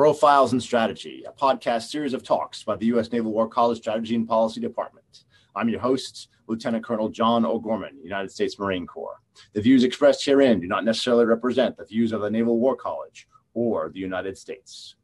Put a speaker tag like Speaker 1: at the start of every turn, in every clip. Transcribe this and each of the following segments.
Speaker 1: Profiles and Strategy, a podcast series of talks by the U.S. Naval War College Strategy and Policy Department. I'm your host, Lieutenant Colonel Jon O'Gorman, United States Marine Corps. The views expressed herein do not necessarily represent the views of the Naval War College or the United States.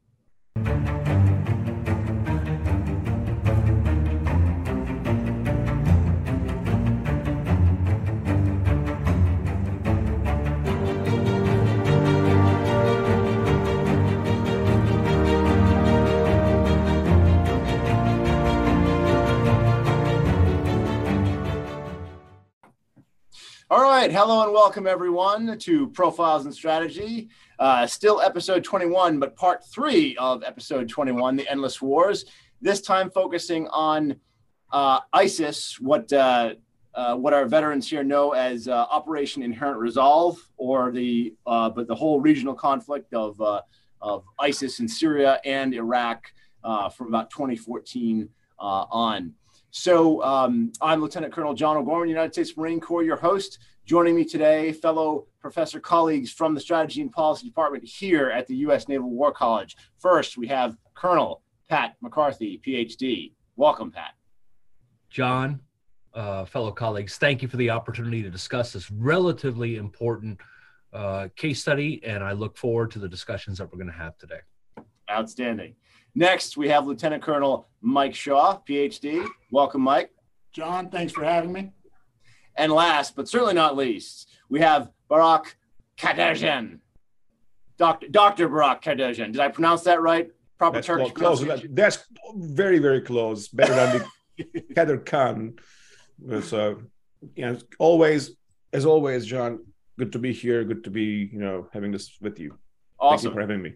Speaker 1: Right. Hello and welcome, everyone, to Profiles and Strategy. Uh, still episode 21, but part three of episode 21, The Endless Wars. This time focusing on uh, ISIS, what, uh, uh what our veterans here know as uh, Operation Inherent Resolve, or the, uh, but the whole regional conflict of, of ISIS in Syria and Iraq from about 2014 on. So um, I'm Lieutenant Colonel Jon O'Gorman, United States Marine Corps, your host. Joining me today, fellow professor colleagues from the Strategy and Policy Department here at the U.S. Naval War College. First, we have Colonel Pat McCarthy, PhD. Welcome, Pat.
Speaker 2: Jon, uh, fellow colleagues, thank you for the opportunity to discuss this relatively important uh, case study, and I look forward to the discussions that we're going to have today.
Speaker 1: Outstanding. Next, we have Lieutenant Colonel Mike Shaw, PhD. Welcome, Mike.
Speaker 3: Jon, thanks for having me.
Speaker 1: And last, but certainly not least, we have Burak Kadercan. Dr. Dr. Burak. Did I pronounce that right?
Speaker 4: Proper that's Turkish close. That's very, very close. Better than the Kader Khan. So, you know, always, as always, Jon, good to be here. Good to be, you know, having this with you.
Speaker 1: Awesome.
Speaker 4: Thank you for having me.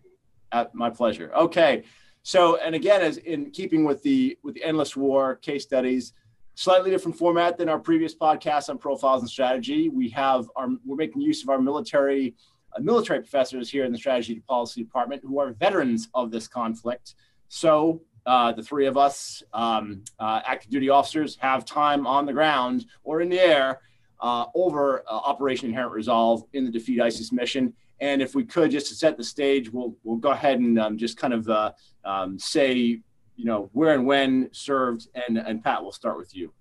Speaker 1: Uh, my pleasure. Okay. So, and again, as in keeping with the with the endless war case studies, slightly different format than our previous podcast on profiles and strategy. We have our we're making use of our military uh, military professors here in the strategy and policy department who are veterans of this conflict. So uh, the three of us, um, uh, active duty officers, have time on the ground or in the air uh, over uh, Operation Inherent Resolve in the Defeat ISIS mission. And if we could, just to set the stage, we'll we'll go ahead and um, just kind of uh, um, say, you know, where and when served, and and Pat, we'll start with you.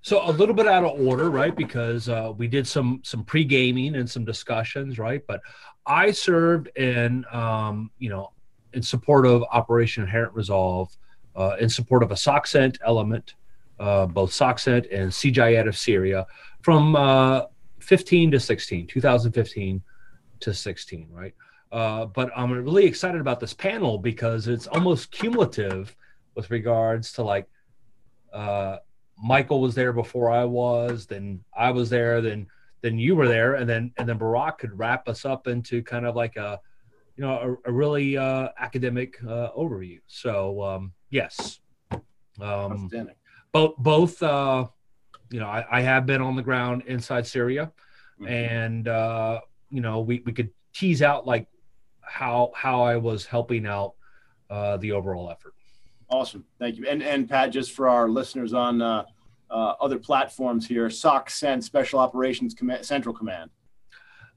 Speaker 2: So a little bit out of order, right? Because uh, we did some some pre gaming and some discussions, right? But I served in, um, you know, in support of Operation Inherent Resolve, uh, in support of a SOCCENT element, uh, both SOCCENT and CJIATF of Syria, from uh, 15 to 16, 2015 to 16, right? Uh, but I'm really excited about this panel because it's almost cumulative with regards to like uh, Michael was there before I was, then I was there, then then you were there, and then and then Burak could wrap us up into kind of like a you know a, a really uh, academic uh, overview. So um, yes, um, both both uh, you know, I, I, have been on the ground inside Syria, mm-hmm. and uh, you know, we, we could tease out like how how I was helping out uh, the overall effort.
Speaker 1: Awesome, thank you. And and Pat, just for our listeners on uh, uh, other platforms here, SOCCENT Special Operations Command, Central Command.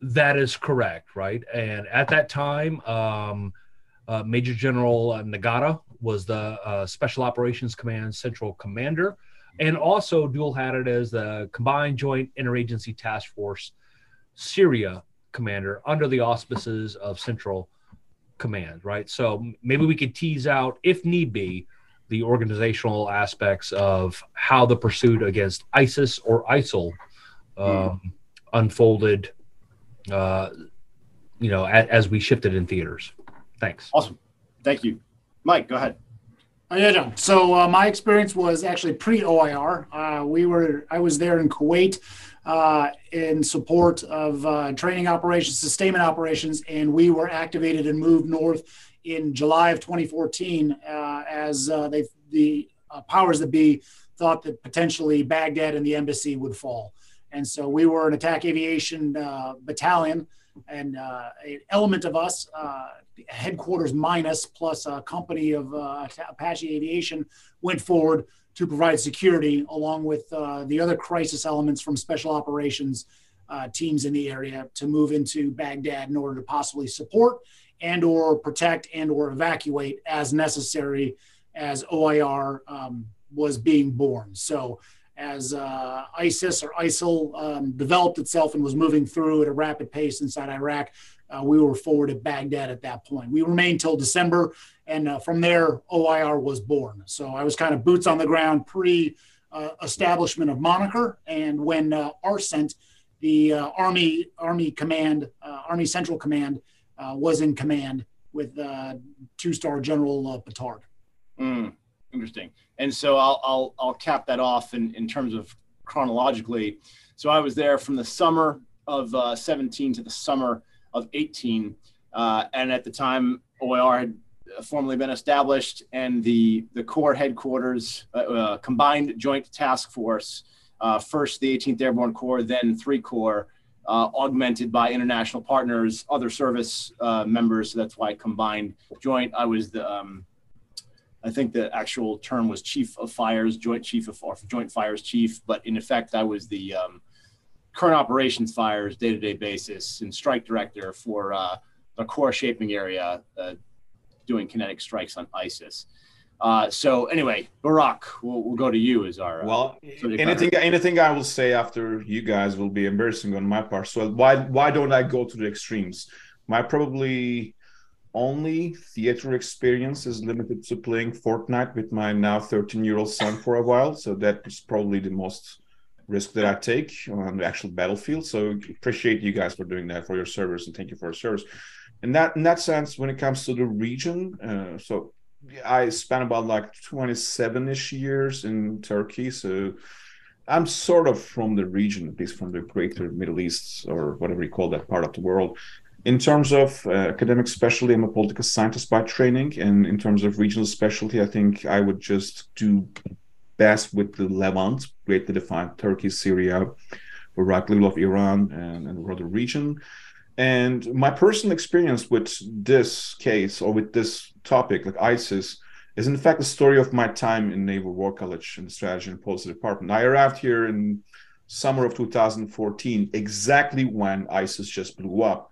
Speaker 2: That is correct, right? And at that time, um, uh, Major General Nagata was the uh, Special Operations Command Central Commander and also dual hatted as the Combined Joint Interagency Task Force Syria commander under the auspices of Central Command, right? So maybe we could tease out, if need be, the organizational aspects of how the pursuit against ISIS or ISIL um, mm. unfolded, uh, you know, as, as we shifted in theaters. Thanks.
Speaker 1: Awesome. Thank you. Mike, go ahead.
Speaker 3: Oh, yeah, Jon. So uh, my experience was actually pre-OIR. Uh, we were I was there in Kuwait uh, in support of uh, training operations, sustainment operations, and we were activated and moved north in July of 2014 uh, as uh, they the powers that be thought that potentially Baghdad and the embassy would fall. And so we were an attack aviation battalion, and uh, an element of us uh, headquarters minus plus a company of uh, Apache Aviation went forward to provide security along with uh, the other crisis elements from special operations uh, teams in the area to move into Baghdad in order to possibly support and or protect and or evacuate as necessary as OIR um, was being born. So as uh, ISIS or ISIL um, developed itself and was moving through at a rapid pace inside Iraq, uh, we were forward at Baghdad at that point. We remained till December, and uh, from there, OIR was born. So I was kind of boots on the ground pre uh, establishment of moniker, and when uh, ARCENT, the uh, Army Army Command, uh, Army Central Command, was in command with two star General Petard.
Speaker 1: Mm, interesting. And so I'll, I'll, I'll cap that off in, in terms of chronologically. So I was there from the summer of uh, 17 to the summer of 18. Uh, and at the time, OIR had formally been established, and the, the Corps headquarters, uh, uh combined joint task force, uh, first the 18th Airborne Corps, then three Corps, uh, augmented by international partners, other service members. So that's why combined joint. I was the um, I think the actual term was chief of fires, joint chief of or joint fires chief, but in effect, I was the um, current operations fires day to day basis and strike director for uh, the Corps shaping area, uh, doing kinetic strikes on ISIS. Uh, so anyway, Burak, we'll, we'll, go to you as our
Speaker 4: uh, well. anything, anything I will say after you guys will be embarrassing on my part. So why why don't I go to the extremes? My probably only theater experience is limited to playing Fortnite with my now 13 year old son for a while. So that is probably the most risk that I take on the actual battlefield. So appreciate you guys for doing that for your service and thank you for your service. In that in that sense, when it comes to the region, uh, so I spent about like 27-ish years in Turkey. So I'm sort of from the region, at least from the greater Middle East or whatever you call that part of the world. In terms of uh, academic specialty, I'm a political scientist by training, and in terms of regional specialty, I think I would just do best with the Levant, greatly defined Turkey, Syria, Iraq, little of Iran, and, and the region. And my personal experience with this case or with this topic, like ISIS, is in fact the story of my time in Naval War College in the Strategy and Policy Department. I arrived here in summer of 2014, exactly when ISIS just blew up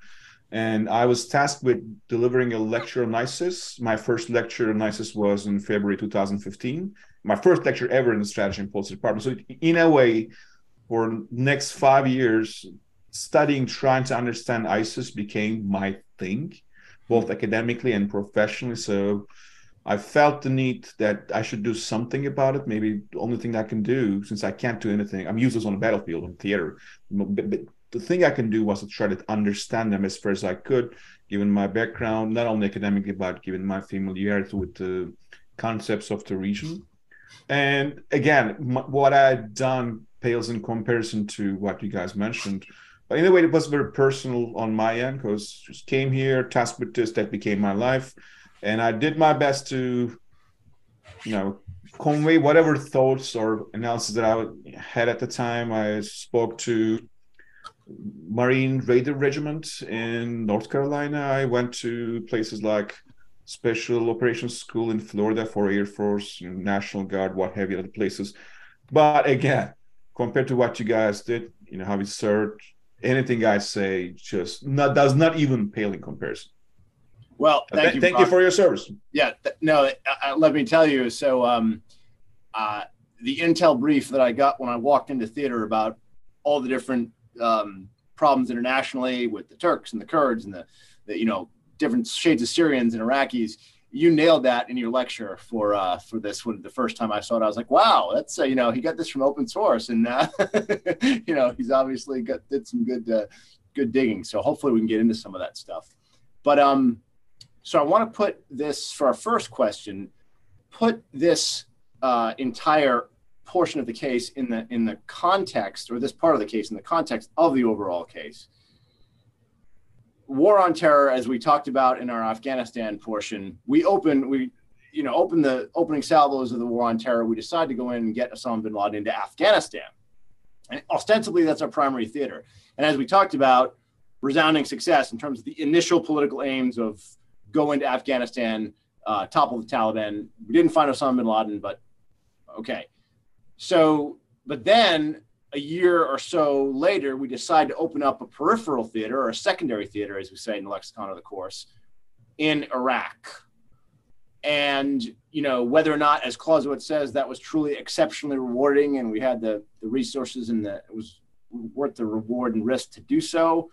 Speaker 4: and I was tasked with delivering a lecture on ISIS. My first lecture on ISIS was in February 2015. My first lecture ever in the strategy and policy department. So in a way, for next five years, studying, trying to understand ISIS became my thing, both academically and professionally. So I felt the need that I should do something about it. Maybe the only thing I can do, since I can't do anything, I'm useless on the battlefield, in theater. But, but the thing I can do was to try to understand them as far as I could, given my background, not only academically, but given my familiarity with the concepts of the region. Mm-hmm. And again, m- what I had done pales in comparison to what you guys mentioned. But in a way, it was very personal on my end because just came here, tasked with this, that became my life. And I did my best to, you know, convey whatever thoughts or analysis that I had at the time. I spoke to Marine Raider Regiment in North Carolina. I went to places like Special Operations School in Florida for Air Force, National Guard, what have you, other places. But again, compared to what you guys did, you know, how we served, anything I say just not does not even pale in comparison.
Speaker 1: Well, thank
Speaker 4: th-
Speaker 1: you.
Speaker 4: Thank you for your service.
Speaker 1: Yeah, th- no, uh, uh, let me tell you. So, um, uh, the intel brief that I got when I walked into theater about all the different um, problems internationally with the Turks and the Kurds and the, the, you know different shades of Syrians and Iraqis. You nailed that in your lecture for uh, for this one. The first time I saw it, I was like, "Wow, that's uh, you know he got this from open source, and uh, you know he's obviously got did some good uh, good digging. So hopefully we can get into some of that stuff. But um, so I want to put this for our first question. Put this uh, entire portion of the case in the in the context or this part of the case in the context of the overall case war on terror as we talked about in our afghanistan portion we open we you know open the opening salvos of the war on terror. We decide to go in and get osama bin laden into afghanistan. And ostensibly that's our primary theater. And as we talked about resounding success in terms of the initial political aims of go into afghanistan uh, topple the taliban. We didn't find osama bin laden but okay. So, but then a year or so later, we decide to open up a peripheral theater or a secondary theater, as we say in the lexicon of the course, in Iraq. And you know whether or not, as Clausewitz says, that was truly exceptionally rewarding, and we had the the resources and the it was worth the reward and risk to do so.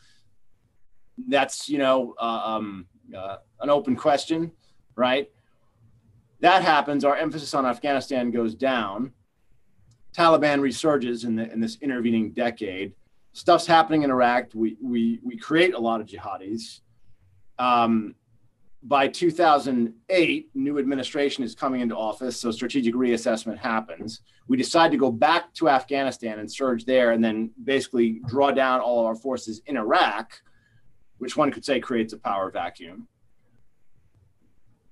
Speaker 1: That's you know uh, um, uh, an open question, right? That happens. Our emphasis on Afghanistan goes down. Taliban resurges in the in this intervening decade. Stuff's happening in Iraq. We we we create a lot of jihadis. Um, by 2008, new administration is coming into office, so strategic reassessment happens. We decide to go back to Afghanistan and surge there, and then basically draw down all of our forces in Iraq, which one could say creates a power vacuum.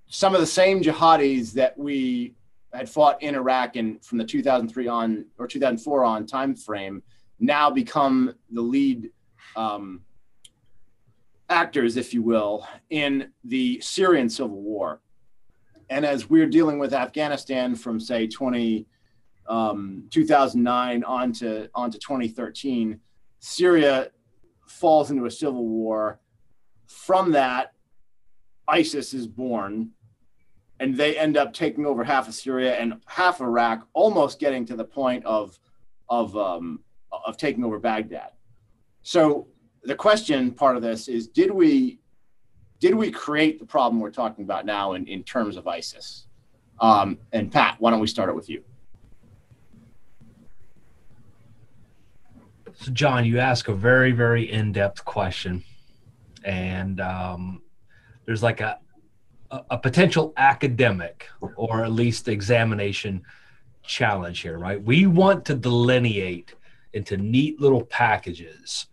Speaker 1: Some of the same jihadis that we had fought in Iraq and from the 2003 on or 2004 on time frame now become the lead um, actors, if you will, in the Syrian civil war. And as we're dealing with Afghanistan from say 20, um, 2009 on to, on to 2013, Syria falls into a civil war. From that, ISIS is born, and they end up taking over half of Syria and half Iraq, almost getting to the point of of um, of taking over Baghdad. So the question part of this is did we did we create the problem we're talking about now in, in terms of ISIS? Um, and Pat, why don't we start it with you?
Speaker 2: So, Jon, you ask a very, very in depth question. And um, there's like a, a, a potential academic or at least examination challenge here, right? We want to delineate into neat little packages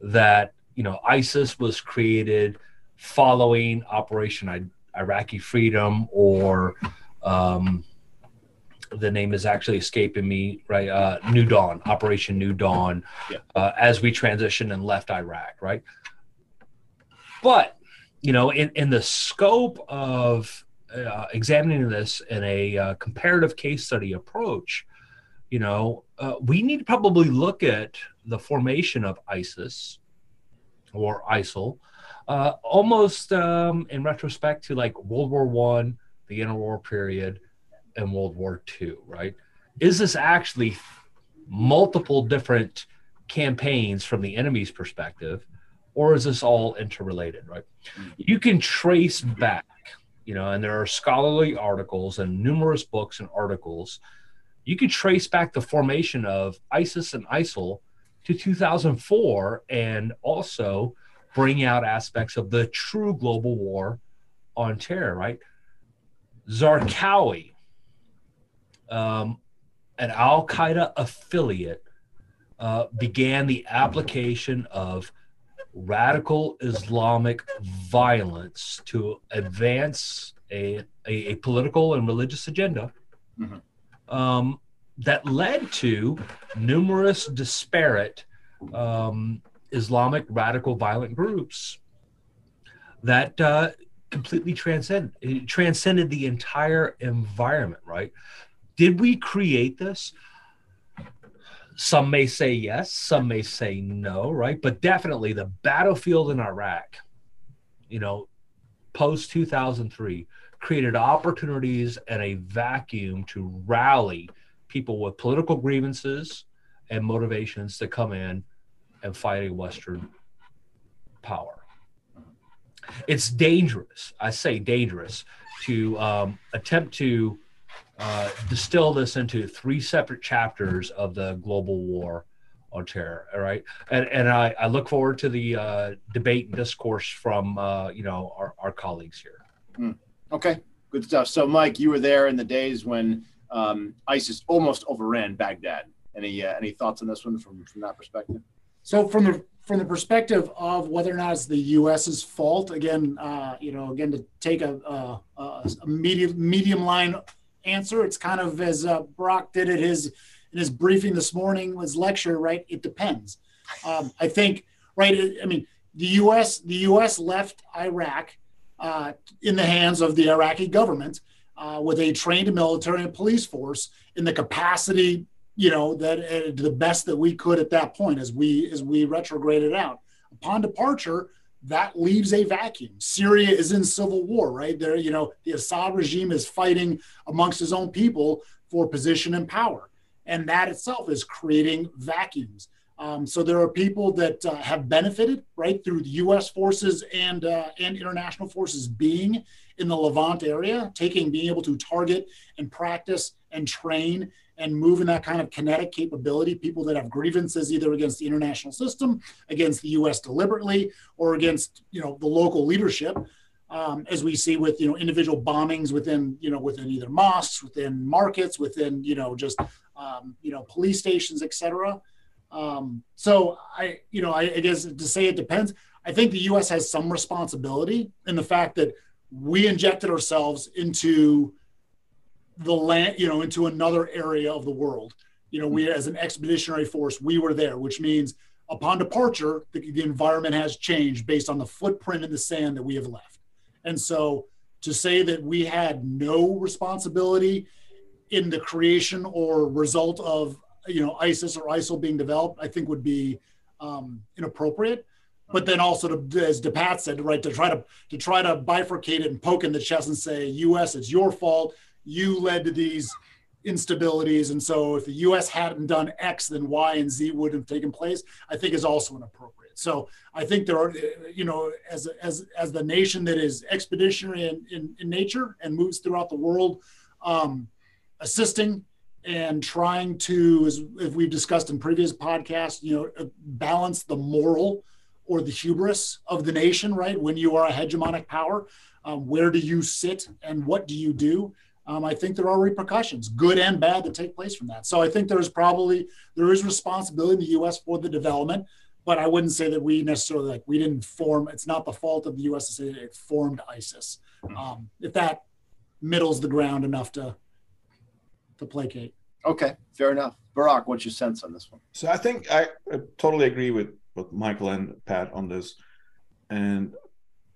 Speaker 2: that you know ISIS was created following Operation I- Iraqi Freedom, or um, the name is actually escaping me. Right, uh, New Dawn, Operation New Dawn, yeah. uh, as we transitioned and left Iraq. Right, but you know, in in the scope of uh, examining this in a uh, comparative case study approach, you know, uh, we need to probably look at the formation of ISIS or ISIL, uh, almost um, in retrospect to like World War One, the interwar period, and World War Two. Right? Is this actually multiple different campaigns from the enemy's perspective, or is this all interrelated? Right? Mm-hmm. You can trace back, you know, and there are scholarly articles and numerous books and articles. You can trace back the formation of ISIS and ISIL to 2004 and also bring out aspects of the true global war on terror, right? Zarqawi, um, an Al Qaeda affiliate, uh, began the application of radical Islamic violence to advance a, a, a political and religious agenda. Mm-hmm. Um, that led to numerous disparate um, Islamic radical violent groups that uh, completely transcend transcended the entire environment. Right? Did we create this? Some may say yes, some may say no, right? But definitely the battlefield in Iraq, you know, post 2003, created opportunities and a vacuum to rally people with political grievances and motivations to come in and fight a Western power. It's dangerous, I say dangerous, to um, attempt to uh, distill this into three separate chapters of the global war on terror. All right, and and I, I look forward to the uh, debate and discourse from uh, you know our, our colleagues here.
Speaker 1: Mm. Okay, good stuff. So, Mike, you were there in the days when um, ISIS almost overran Baghdad. Any uh, any thoughts on this one from from that perspective?
Speaker 3: So from the from the perspective of whether or not it's the U.S.'s fault, again, uh, you know, again to take a, a, a, medium medium line answer, it's kind of as uh, Burak did it his in his briefing this morning, his lecture, right? It depends. Um, I think, right? I mean, the U.S. the U.S. left Iraq uh, in the hands of the Iraqi government uh, with a trained military and police force in the capacity, you know, that uh, the best that we could at that point as we as we retrograded out. Upon departure, that leaves a vacuum. Syria is in civil war, right? There, you know, the Assad regime is fighting amongst his own people for position and power. And that itself is creating vacuums. Um, so there are people that uh, have benefited, right, through the U.S. forces and uh, and international forces being in the Levant area, taking, being able to target and practice and train and move in that kind of kinetic capability. People that have grievances either against the international system, against the U.S. deliberately, or against you know the local leadership, um, as we see with you know individual bombings within you know within either mosques, within markets, within you know just um, you know police stations, etc. Um, so I you know I, I guess to say it depends. I think the U.S. has some responsibility in the fact that we injected ourselves into the land, you know, into another area of the world. You know, we as an expeditionary force, we were there, which means upon departure, the, the environment has changed based on the footprint in the sand that we have left. And so to say that we had no responsibility in the creation or result of you know ISIS or ISIL being developed, I think would be um, inappropriate. But then also, to, as DePat said, right, to try to to try to bifurcate it and poke in the chest and say, "U.S., it's your fault you led to these instabilities. And so if the US hadn't done X, then Y and Z wouldn't have taken place, I think is also inappropriate. So I think there are, you know, as, as, as the nation that is expeditionary in, in, in nature and moves throughout the world, um, assisting and trying to, as, as we've discussed in previous podcasts, you know, balance the moral or the hubris of the nation, right? When you are a hegemonic power, um, where do you sit and what do you do? Um, I think there are repercussions, good and bad, that take place from that. So I think there's probably there is responsibility in the U.S. for the development, but I wouldn't say that we necessarily like we didn't form. It's not the fault of the U.S. to say that it formed ISIS. Hmm. Um, if that middles the ground enough to to placate.
Speaker 1: Okay, fair enough. Burak, what's your sense on this one?
Speaker 4: So I think I, I totally agree with with Michael and Pat on this, and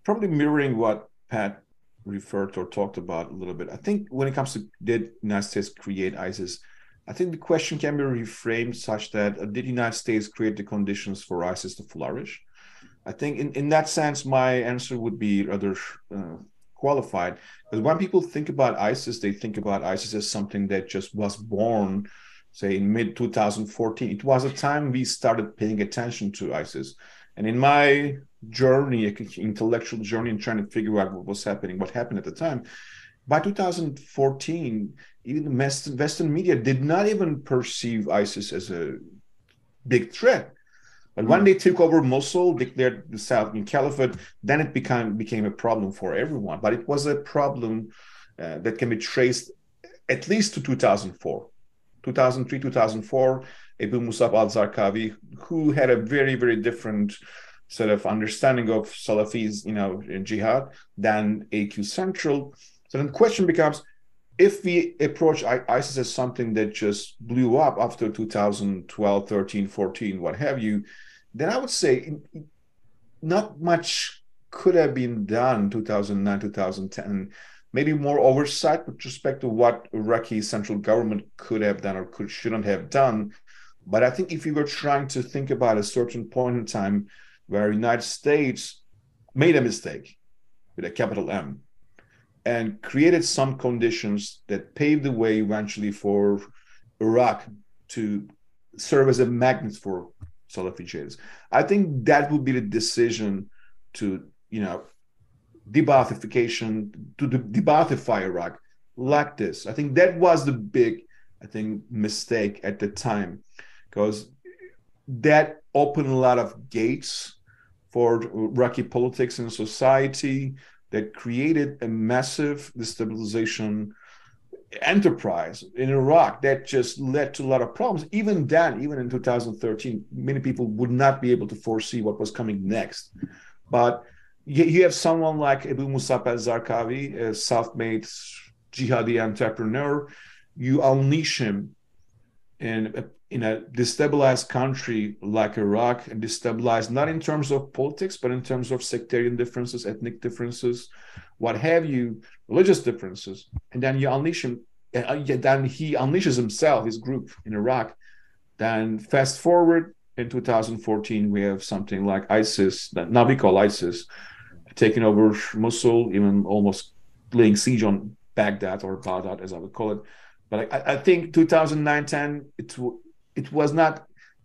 Speaker 4: probably mirroring what Pat referred or talked about a little bit. I think when it comes to did United States create ISIS, I think the question can be reframed such that uh, did United States create the conditions for ISIS to flourish? I think in, in that sense, my answer would be rather uh, qualified. Because when people think about ISIS, they think about ISIS as something that just was born, say, in mid 2014. It was a time we started paying attention to ISIS. And in my journey, intellectual journey, and trying to figure out what was happening, what happened at the time. By 2014, even the Western media did not even perceive ISIS as a big threat. But when they took over Mosul, declared the South in Caliphate, then it became became a problem for everyone. But it was a problem uh, that can be traced at least to 2004, 2003, 2004. Abu Musab al-Zarqawi, who had a very, very different sort of understanding of Salafis, you know, in jihad than AQ Central. So then the question becomes, if we approach ISIS as something that just blew up after 2012, 13, 14, what have you, then I would say not much could have been done 2009, 2010. Maybe more oversight with respect to what Iraqi central government could have done or could shouldn't have done. But I think if we were trying to think about a certain point in time where United States made a mistake with a capital M and created some conditions that paved the way eventually for Iraq to serve as a magnet for Salafi jihadists. I think that would be the decision to, you know, de-Baathification, to de-Baathify Iraq like this. I think that was the big, I think, mistake at the time because that opened a lot of gates for Iraqi politics and society that created a massive destabilization enterprise in Iraq that just led to a lot of problems. Even then, even in 2013, many people would not be able to foresee what was coming next. But you have someone like Abu Musab al-Zarqawi, a self-made jihadi entrepreneur. You unleash him in in a destabilized country like Iraq, and destabilized not in terms of politics, but in terms of sectarian differences, ethnic differences, what have you, religious differences, and then you unleash him, uh, then he unleashes himself, his group in Iraq. Then fast forward, in 2014 we have something like ISIS, that now we call ISIS, taking over Mosul, even almost laying siege on Baghdad or Baghdad, as I would call it. But I, I think 2009-10, it it was not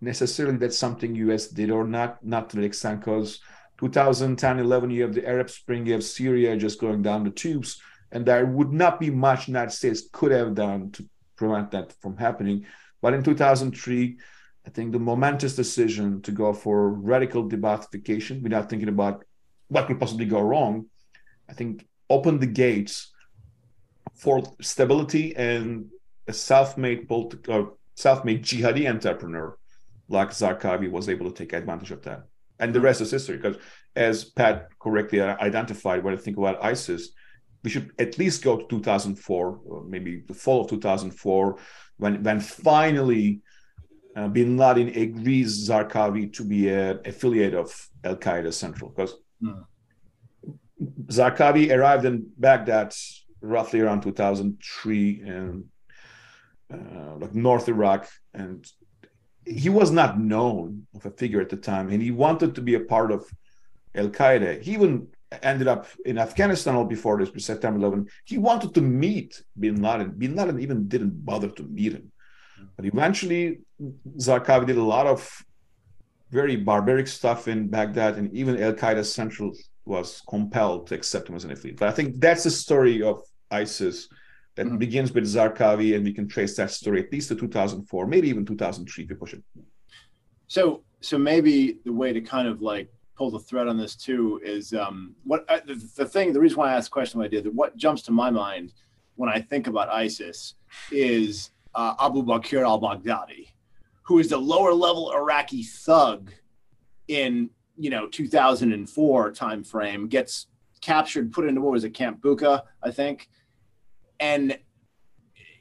Speaker 4: necessarily that something U.S. did or not, not to the extent because 2010-11 you have the Arab Spring, you have Syria just going down the tubes, and there would not be much United States could have done to prevent that from happening. But in 2003, I think the momentous decision to go for radical de-Baathification without thinking about what could possibly go wrong, I think opened the gates for stability and a self-made political, self-made jihadi entrepreneur like Zarqawi was able to take advantage of that. And the rest is history. Because as Pat correctly identified, when I think about ISIS, we should at least go to 2004, or maybe the fall of 2004, when when finally uh, Bin Laden agrees Zarqawi to be an affiliate of Al Qaeda Central. Because mm. Zarqawi arrived in Baghdad roughly around 2003 and uh, like North Iraq, and he was not known of a figure at the time, and he wanted to be a part of Al Qaeda. He even ended up in Afghanistan all before this, September 11. He wanted to meet Bin Laden. Bin Laden even didn't bother to meet him. But eventually, Zarqawi did a lot of very barbaric stuff in Baghdad, and even Al Qaeda Central was compelled to accept him as an affiliate. But I think that's the story of ISIS that mm-hmm. begins with Zarqawi, and we can trace that story at least to 2004, maybe even 2003 if you push it.
Speaker 1: So, so maybe the way to kind of like pull the thread on this too is um, what uh, the, the, thing. The reason why I asked the question I did, that what jumps to my mind when I think about ISIS is uh, Abu Bakr al-Baghdadi, who is the lower level Iraqi thug in you know 2004 timeframe, gets captured, put into what was it, Camp Bucca, I think, and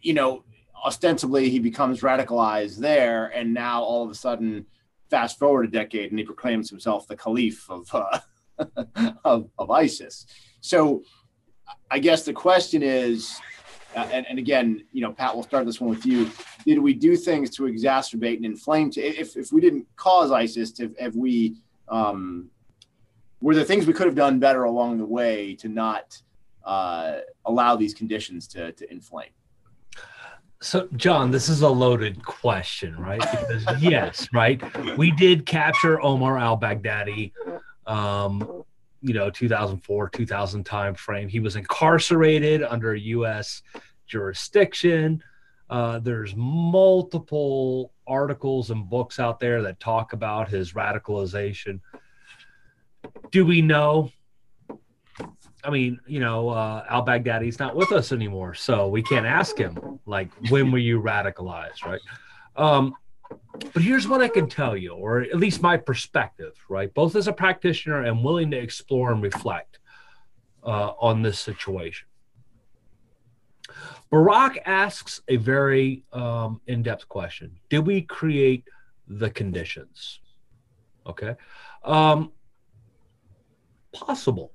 Speaker 1: you know ostensibly he becomes radicalized there, and now all of a sudden, fast forward a decade, and he proclaims himself the caliph of uh, of, of ISIS. So, I guess the question is, uh, and, and again, you know, Pat, we'll start this one with you. Did we do things to exacerbate and inflame? To, if if we didn't cause ISIS, to, have we um, were there things we could have done better along the way to not uh, allow these conditions to, to inflame?
Speaker 2: So, Jon, this is a loaded question, right? Because yes, right, we did capture Omar al-Baghdadi, um, you know, 2004, 2000 time frame. He was incarcerated under U.S. jurisdiction. Uh, there's multiple articles and books out there that talk about his radicalization. Do we know? I mean, you know, uh, Al Baghdadi's not with us anymore, so we can't ask him like, when were you radicalized, right? Um, but here's what I can tell you, or at least my perspective, right? Both as a practitioner and willing to explore and reflect uh, on this situation. Burak asks a very um, in depth question Did we create the conditions? Okay. Um, possible.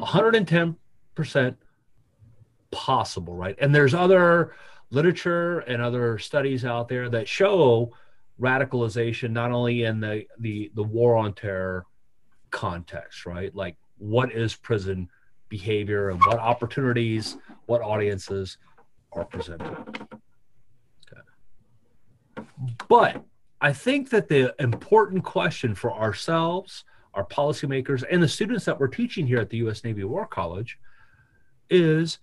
Speaker 2: 110% possible, right? And there's other literature and other studies out there that show radicalization not only in the the the war on terror context, right? Like what is prison behavior and what opportunities, what audiences are presented. Okay. But I think that the important question for ourselves our policymakers, and the students that we're teaching here at the U.S. Navy War College is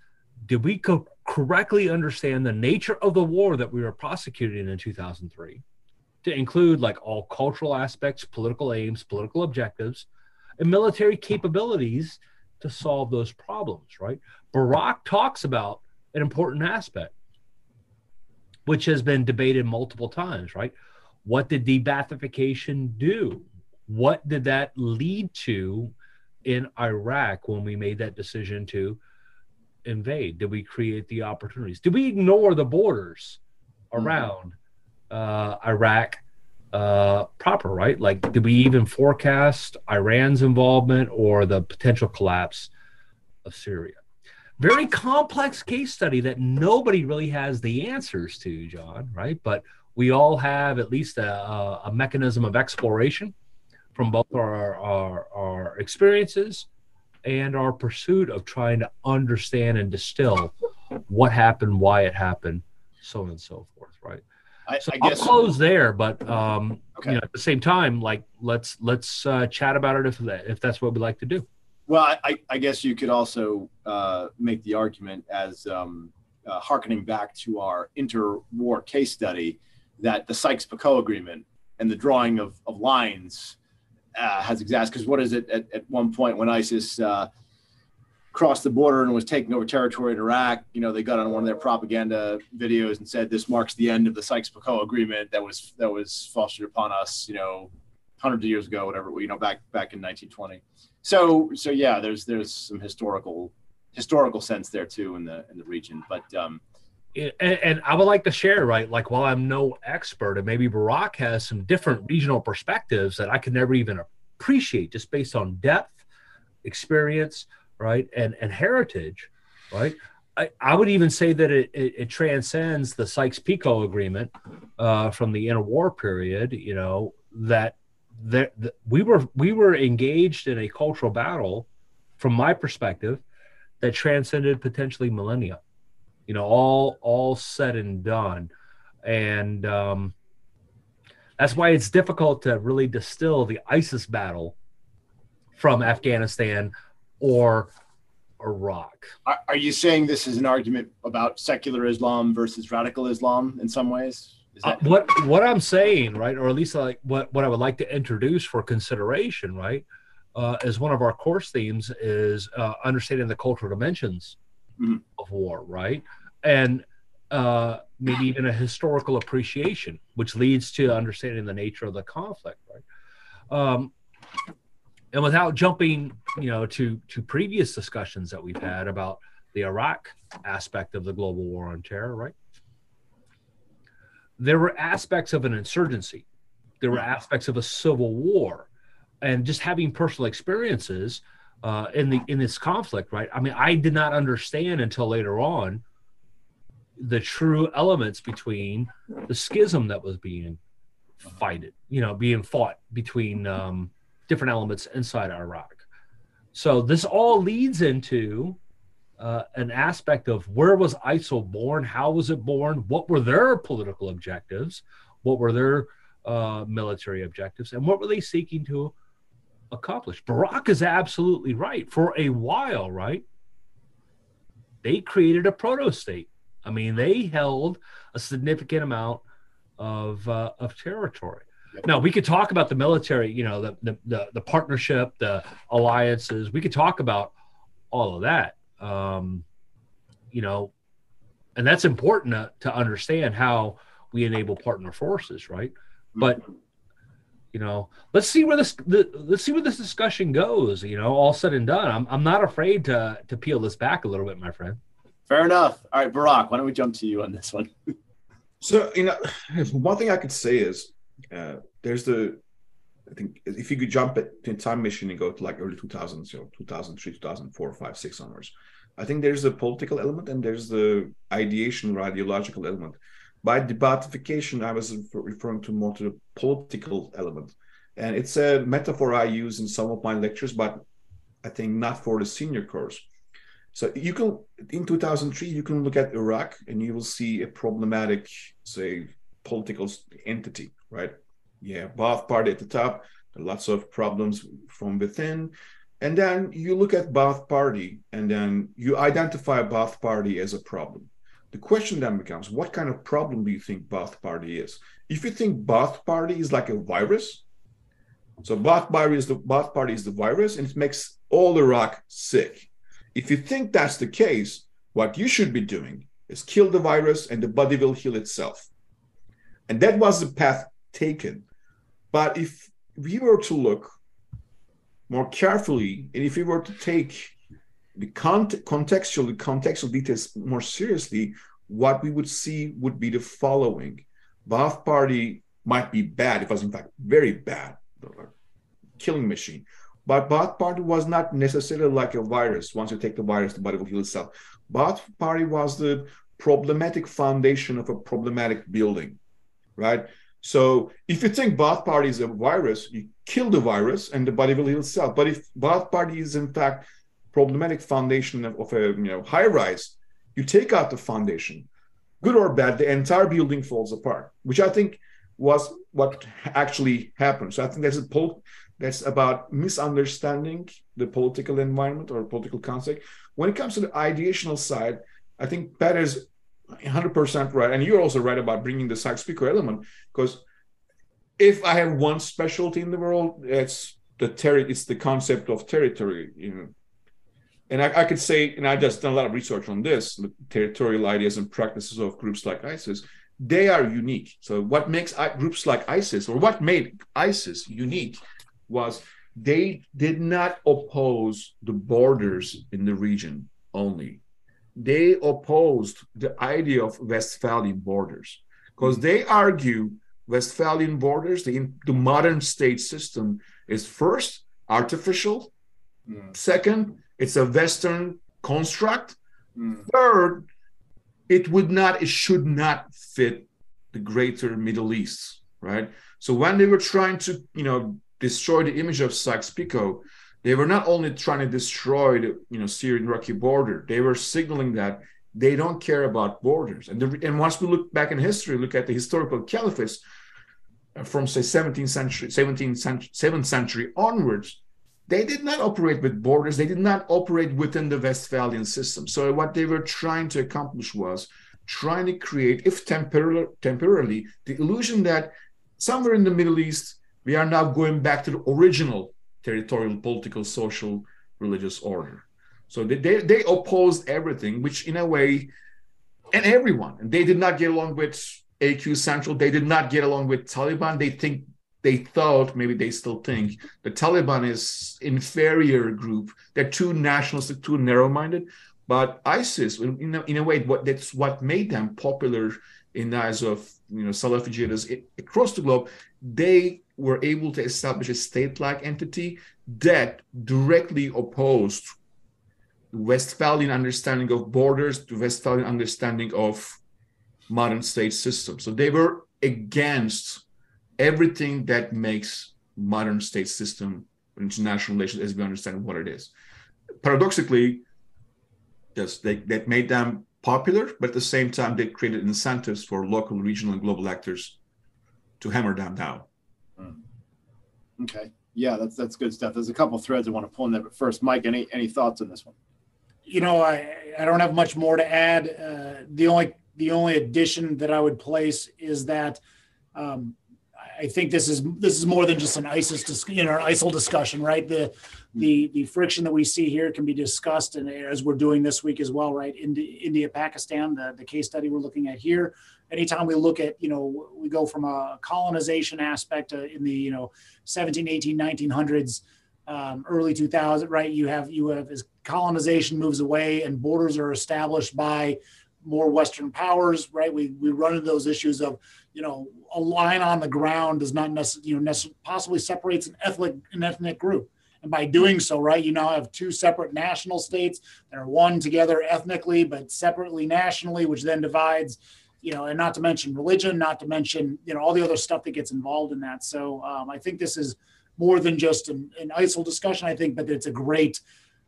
Speaker 2: did we co- correctly understand the nature of the war that we were prosecuting in 2003 to include like all cultural aspects, political aims, political objectives, and military capabilities to solve those problems, right? Burak talks about an important aspect, which has been debated multiple times, right? What did de-Baathification do? What did that lead to in Iraq when we made that decision to invade? Did we create the opportunities? Did we ignore the borders mm-hmm. around uh, Iraq uh, proper, right? Like, did we even forecast Iran's involvement or the potential collapse of Syria? Very complex case study that nobody really has the answers to, Jon, right? But we all have at least a, a mechanism of exploration from both our, our, our experiences and our pursuit of trying to understand and distill what happened, why it happened, so on and so forth, right?
Speaker 1: I,
Speaker 2: So
Speaker 1: I
Speaker 2: I'll
Speaker 1: guess
Speaker 2: close there, but um,
Speaker 1: Okay.
Speaker 2: you know, at the same time, like let's let's uh, chat about it if that, if that's what we like to do.
Speaker 1: Well, I- I, guess you could also uh, make the argument as um, uh, hearkening back to our interwar case study that the Sykes-Picot agreement and the drawing of, of lines uh, has exact because what is it at, at one point when ISIS uh, crossed the border and was taking over territory in Iraq, you know, they got on one of their propaganda videos and said this marks the end of the Sykes-Picot agreement that was that was fostered upon us, you know, hundreds of years ago, whatever, you know, back back in 1920 so so yeah there's there's some historical historical sense there too in the in the region but um
Speaker 2: and, I would like to share, right? Like, while I'm no expert, and maybe Burak has some different regional perspectives that I could never even appreciate just based on depth, experience, right, and and heritage, right. I, I would even say that it, it, it transcends the Sykes-Picot agreement uh, from the interwar period. You know that that that we were we were engaged in a cultural battle, from my perspective, that transcended potentially millennia you know all all said and done. And um that's why it's difficult to really distill the isis battle from afghanistan or iraq.
Speaker 1: Are, are you saying this is an argument about secular islam versus radical islam in some ways? Is
Speaker 2: Uh,
Speaker 1: that
Speaker 2: what what i'm saying right or at least like what what i would like to introduce for consideration right uh, as one of our course themes is uh, understanding the cultural dimensions
Speaker 1: Mhm.
Speaker 2: of war right? And uh, maybe even a historical appreciation which leads to understanding the nature of the conflict right? Um, and without jumping you know to to previous discussions that we've had about the iraq aspect of the global war on terror right? There were aspects of an insurgency. There were aspects of a civil war. And just having personal experiences uh, in the in this conflict right? I mean i did not understand until later on the true elements between the schism that was being fighted you know being fought between um, different elements inside iraq. So this all leads into uh, an aspect of where was ISIL born, how was it born, what were their political objectives, what were their uh, military objectives, and what were they seeking to accomplish. Burak is absolutely right. For a while, right, they created a proto state. I mean, they held a significant amount of uh, of territory. Now we could talk about the military, you know, the, the the the partnership, the alliances. We could talk about all of that um, you know, and that's important to, to understand how we enable partner forces, right? But you know, let's see where this the, let's see where this discussion goes. You know, all said and done, I'm I'm not afraid to to peel this back a little bit, my friend.
Speaker 1: fair enough all right Burak why don't we jump to you on this one
Speaker 4: So you know, one thing I could say is uh, there's the I think if you could jump it in time machine and go to like early 2000s, you know, 2003, 2004, 5, 6 onwards, I think there's the political element and there's the ideation or ideological element. By de-Baathification, I was referring to more to the political element. And it's a metaphor I use in some of my lectures, but I think not for the senior course. So you can, in 2003, you can look at Iraq and you will see a problematic, say, political entity, right? Yeah, Baath party at the top, lots of problems from within. And then you look at Baath party and then you identify Baath party as a problem. The question then becomes, what kind of problem do you think Baath party is? If you think Baath party is like a virus, so Baath party is the Baath party is the virus and it makes all Iraq sick. If you think that's the case, what you should be doing is kill the virus and the body will heal itself. And that was the path taken. But if we were to look more carefully, and if we were to take the cont- contextual, the contextual details more seriously, what we would see would be the following: Baath Party might be bad; it was in fact very bad, killing machine. But Baath Party was not necessarily like a virus. Once you take the virus, the body will heal itself. Baath Party was the problematic foundation of a problematic building. right? So if you think Baath party is a virus, you kill the virus and the body will heal itself. But if Baath party is in fact problematic foundation of, of a you know high rise, you take out the foundation, good or bad, the entire building falls apart, which I think was what actually happened. So I think that's a pol- that's about misunderstanding the political environment or political context. When it comes to the ideational side, I think Pat is 100% right. And you're also right about bringing the Sykes-Picot element because if I have one specialty in the world, it's the ter- it's the concept of territory. You know, and I, I, could say, and I've just done a lot of research on this, the territorial ideas and practices of groups like ISIS. They are unique. So what makes groups like ISIS, or what made ISIS unique, was they did not oppose the borders in the region only. They opposed the idea of Westphalian borders because they argue Westphalian borders, the, the modern state system, is first artificial, mm. second, it's a Western construct, mm. third, it would not, it should not fit the greater Middle East, right? So when they were trying to, you know, destroy the image of Sykes-Picot, they were not only trying to destroy the you know Syrian-Iraqi border, they were signaling that they don't care about borders. And, the, and once we look back in history, look at the historical caliphates uh, from say 17th century, 17th century, 7th century onwards, they did not operate with borders. They did not operate within the Westphalian system. So what they were trying to accomplish was trying to create, if temporarily, temporarily the illusion that somewhere in the Middle East, we are now going back to the original territorial, political, social, religious order. So they, they, they opposed everything, which in a way, and everyone, and they did not get along with AQ Central. They did not get along with Taliban. They think they thought, maybe they still think, the Taliban is inferior group. They're too nationalistic, too narrow-minded. But ISIS, in a, in a way, what that's what made them popular in the eyes of you know Salafi jihadists across the globe. They were able to establish a state-like entity that directly opposed Westphalian understanding of borders to Westphalian understanding of modern state systems. So they were against everything that makes modern state system international relations as we understand what it is. Paradoxically, yes, they, that made them popular, but at the same time, they created incentives for local, regional, and global actors to hammer them down.
Speaker 1: Hmm. Okay. Yeah, that's that's good stuff. There's a couple threads I want to pull in there, but first, Mike, any any thoughts on this one?
Speaker 3: You know, I I don't have much more to add. Uh, the only the only addition that I would place is that um, I think this is this is more than just an ISIS, you know, ISIL discussion, right? The the the friction that we see here can be discussed, and as we're doing this week as well, right? India, India Pakistan, the the case study we're looking at here. Anytime we look at, you know, we go from a colonization aspect in the you know 17, 18, 1900s, um, early 2000, right? You have you have as colonization moves away and borders are established by more Western powers, right? We we run into those issues of, you know, a line on the ground does not necessarily, you know, possibly separates an ethnic an ethnic group. And by doing so, right, you now have two separate national states that are one together ethnically, but separately nationally, which then divides, you know, and not to mention religion, not to mention, you know, all the other stuff that gets involved in that. So um, I think this is more than just an, an ISIL discussion, I think, but it's a great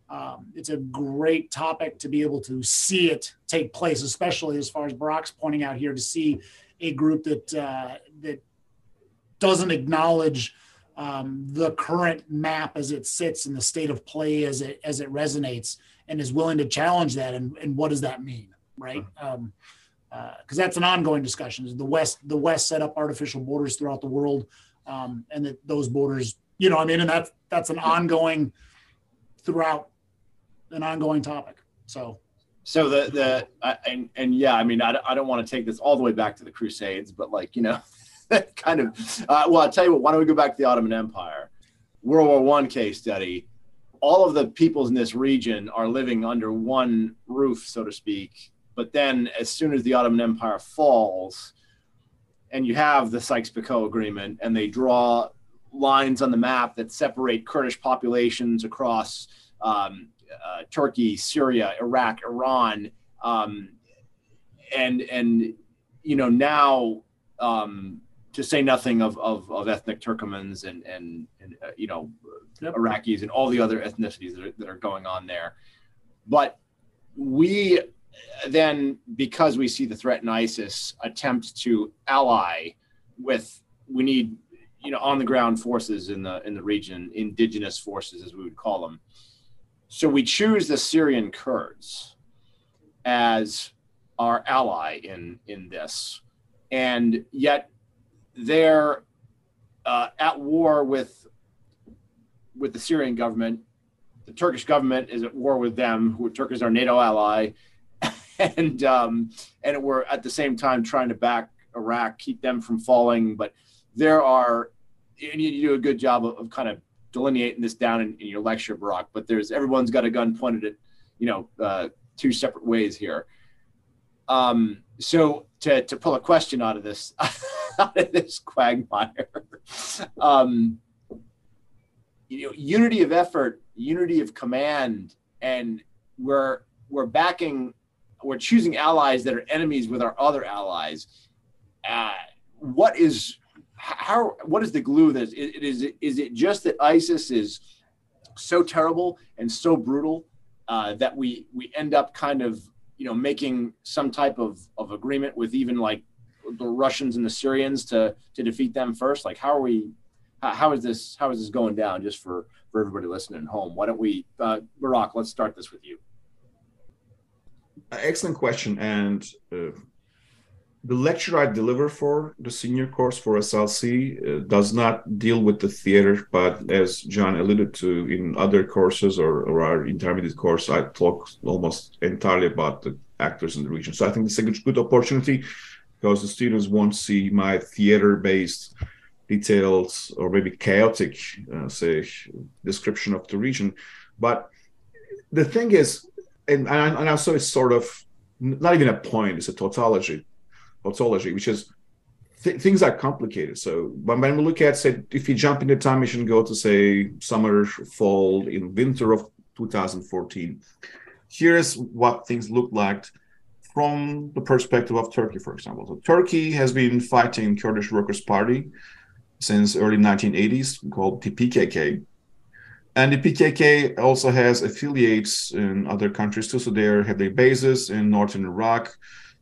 Speaker 3: um, it's a great topic to be able to see it take place, especially as far as Burak's pointing out here, to see a group that uh, that doesn't acknowledge um, the current map as it sits in the state of play as it as it resonates, and is willing to challenge that. And, and what does that mean, right? Because um, uh, that's an ongoing discussion. The West the West set up artificial borders throughout the world, um, and that those borders, you know, I mean, and that's that's an ongoing throughout an ongoing topic. So,
Speaker 1: so the the uh, and and yeah, I mean, I, I don't want to take this all the way back to the Crusades, but like you know, kind of. Uh, well, I'll tell you what. Why don't we go back to the Ottoman Empire, World War One case study? All of the peoples in this region are living under one roof, so to speak. But then, as soon as the Ottoman Empire falls, and you have the Sykes-Picot Agreement, and they draw lines on the map that separate Kurdish populations across um, uh, Turkey, Syria, Iraq, Iran, um, and and you know now um, to say nothing of, of, of ethnic Turkomans and, and, and uh, you know, yep. Iraqis and all the other ethnicities that are, that are going on there. But we then, because we see the threat in ISIS, attempt to ally with, we need, you know, on the ground forces in the, in the region, indigenous forces, as we would call them. So we choose the Syrian Kurds as our ally in, in this. And yet they're uh, at war with with the Syrian government. The Turkish government is at war with them. Who Turkey is our NATO ally, and um, and we're at the same time trying to back Iraq, keep them from falling. But there are, and you, do a good job of, of kind of delineating this down in, in, your lecture, Burak, But there's everyone's got a gun pointed at, you know, uh, two separate ways here. Um, so to to pull a question out of this out of this quagmire, um, you know, unity of effort, unity of command, and we're we're backing, we're choosing allies that are enemies with our other allies. Uh, what is how? What is the glue that is? Is it is it just that ISIS is so terrible and so brutal uh, that we we end up kind of you know making some type of of agreement with even like the Russians and the Syrians to to defeat them first? Like how are we? How, how is this? How is this going down? Just for for everybody listening at home, why don't we, uh, Burak? Let's start this with you.
Speaker 4: Excellent question, and uh, the lecture I deliver for the senior course for SLC uh, does not deal with the theater, but as Jon alluded to in other courses or, or our intermediate course, I talk almost entirely about the actors in the region. So I think it's a good, good opportunity because the students won't see my theater-based details or maybe chaotic, uh, say, description of the region. But the thing is, and, and also it's sort of not even a point, it's a tautology tautology, which is th- things are complicated. So when, when we look at, say, if you jump in the time machine, go to say summer, fall, in winter of 2014, here's what things look like from the perspective of Turkey, for example. So Turkey has been fighting Kurdish Workers' Party since early 1980s, called the PKK. And the PKK also has affiliates in other countries too. So they have their bases in northern Iraq,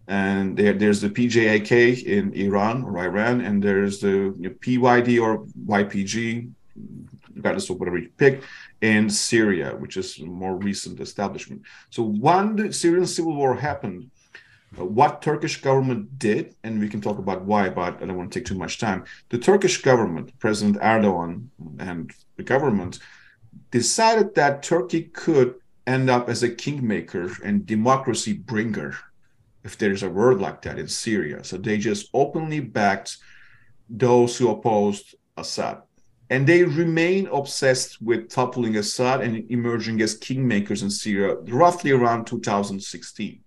Speaker 4: and there, there's the PJAK in Iran or Iran, and there's the you know, PYD or YPG, regardless of whatever you pick, in Syria, which is a more recent establishment. So when the Syrian civil war happened, uh, what Turkish government did, and we can talk about why, but I don't want to take too much time. The Turkish government, President Erdogan and the government, decided that Turkey could end up as a kingmaker and democracy bringer if there's a word like that in Syria. So they just openly backed those who opposed Assad. And they remain obsessed with toppling Assad and emerging as kingmakers in Syria roughly around 2016.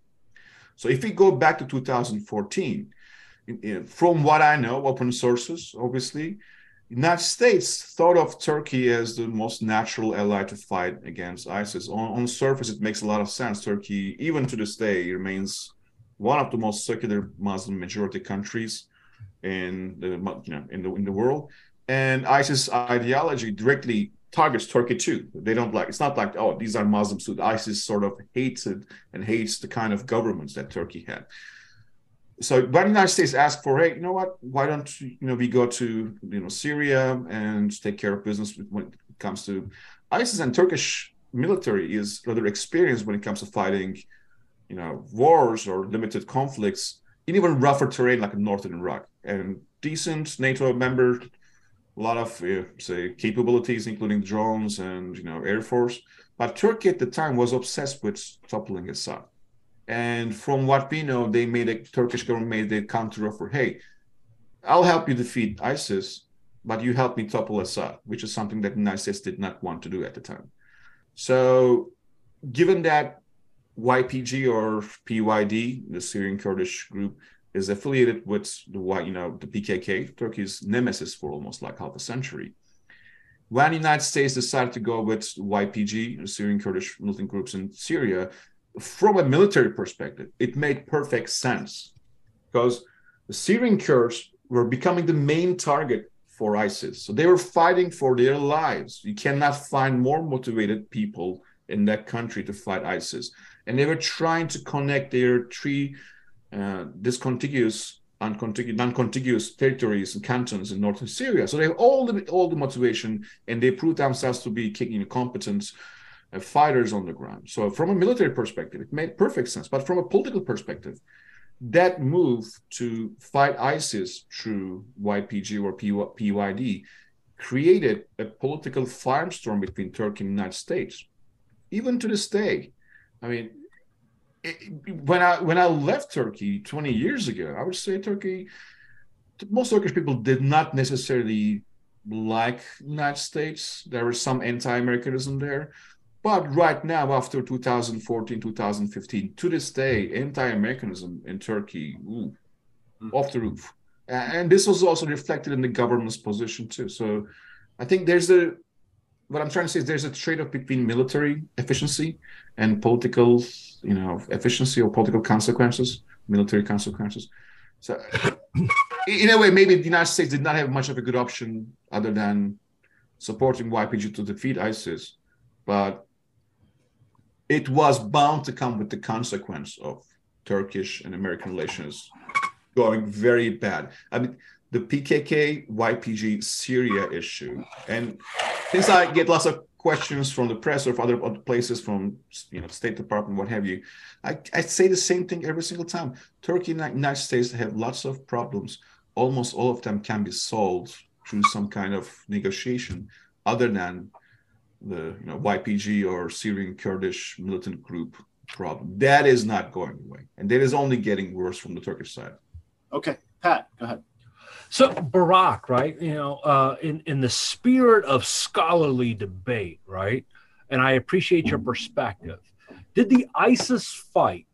Speaker 4: So if we go back to 2014, from what I know, open sources, obviously, United States thought of Turkey as the most natural ally to fight against ISIS. On, on surface, it makes a lot of sense. Turkey, even to this day, remains one of the most secular Muslim majority countries in the you know in the in the world. And ISIS ideology directly targets Turkey too. They don't like it's not like oh these are Muslims. So ISIS sort of hates it and hates the kind of governments that Turkey had. So when the United States asked for hey you know what why don't you know we go to you know Syria and take care of business when it comes to ISIS and Turkish military is rather experienced when it comes to fighting you know wars or limited conflicts in even rougher terrain like northern Iraq and decent NATO member, a lot of uh, say capabilities including drones and you know air force. But Turkey at the time was obsessed with toppling Assad. And from what we know, they made a Turkish government made a counter offer. Hey, I'll help you defeat ISIS, but you help me topple Assad, which is something that States did not want to do at the time. So, given that YPG or PYD, the Syrian Kurdish group, is affiliated with the you know the PKK, Turkey's nemesis for almost like half a century. When the United States decided to go with YPG, Syrian Kurdish militant groups in Syria, from a military perspective, it made perfect sense because the Syrian Kurds were becoming the main target for ISIS. So they were fighting for their lives. You cannot find more motivated people in that country to fight ISIS. And they were trying to connect their three uh, discontiguous, uncontiguous, non-contiguous territories and cantons in northern Syria. So they have all the all the motivation, and they proved themselves to be kicking competent uh, fighters on the ground. So from a military perspective, it made perfect sense. But from a political perspective, that move to fight ISIS through YPG or PYD created a political firestorm between Turkey and the United States. Even to this day, I mean, it, when I when I left Turkey 20 years ago, I would say Turkey, most Turkish people did not necessarily like United States. There was some anti-Americanism there, but right now, after 2014, 2015, to this day, anti-Americanism in Turkey, ooh, mm. off the roof. And this was also reflected in the government's position too. So I think there's a what I'm trying to say is there's a trade-off between military efficiency and political, you know, efficiency or political consequences, military consequences. So in a way, maybe the United States did not have much of a good option other than supporting YPG to defeat ISIS. But it was bound to come with the consequence of Turkish and American relations going very bad. I mean, the PKK YPG Syria issue, and since I get lots of questions from the press or from other, places from you know State Department, what have you, I, I say the same thing every single time. Turkey and the United States have lots of problems. Almost all of them can be solved through some kind of negotiation, other than the you know, YPG or Syrian Kurdish militant group problem. That is not going away, and that is only getting worse from the Turkish side.
Speaker 1: Okay, Pat, go ahead.
Speaker 2: So Burak, right? You know, uh, in in the spirit of scholarly debate, right? And I appreciate your perspective. Did the ISIS fight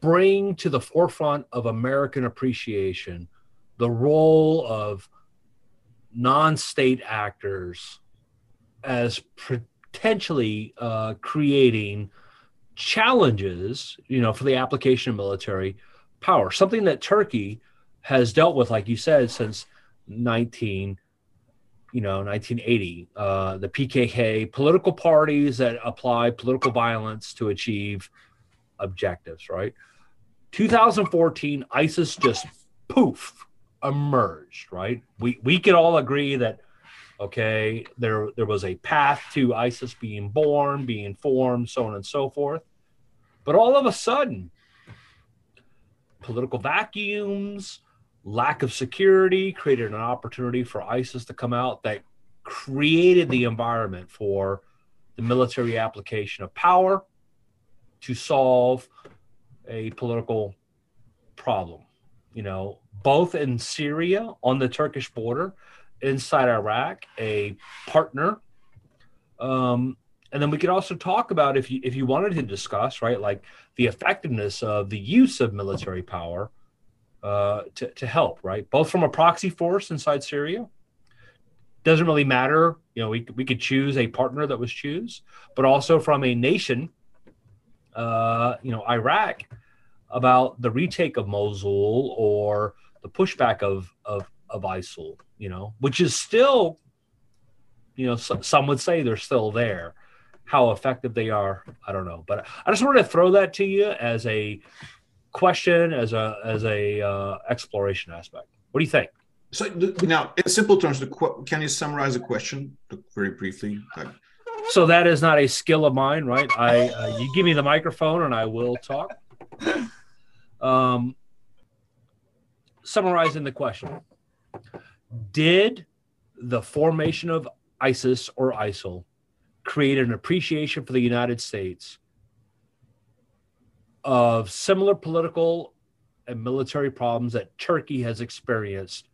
Speaker 2: bring to the forefront of American appreciation the role of non-state actors as potentially uh, creating challenges, you know, for the application of military power. Something that Turkey has dealt with, like you said, since 19, you know, 1980. Uh, the PKK, political parties that apply political violence to achieve objectives, right? 2014, ISIS just poof emerged, right? We we could all agree that Okay, there there was a path to ISIS being born, being formed, so on and so forth. But all of a sudden, political vacuums, lack of security created an opportunity for ISIS to come out that created the environment for the military application of power to solve a political problem. You know, both in Syria on the Turkish border inside Iraq, a partner. Um, and then we could also talk about if you if you wanted to discuss right like the effectiveness of the use of military power uh, to, to help right both from a proxy force inside Syria doesn't really matter you know we, we could choose a partner that was choose but also from a nation uh, you know Iraq about the retake of Mosul or the pushback of of of ISIL you know, which is still, you know, so, some would say they're still there. How effective they are, I don't know. But I just wanted to throw that to you as a question, as a as a uh, exploration aspect. What do you think?
Speaker 4: So now, in simple terms, can you summarize the question very briefly?
Speaker 2: So that is not a skill of mine, right? I uh, you give me the microphone and I will talk. Um, summarizing the question did the formation of ISIS or ISIL create an appreciation for the United States of similar political and military problems that Turkey has experienced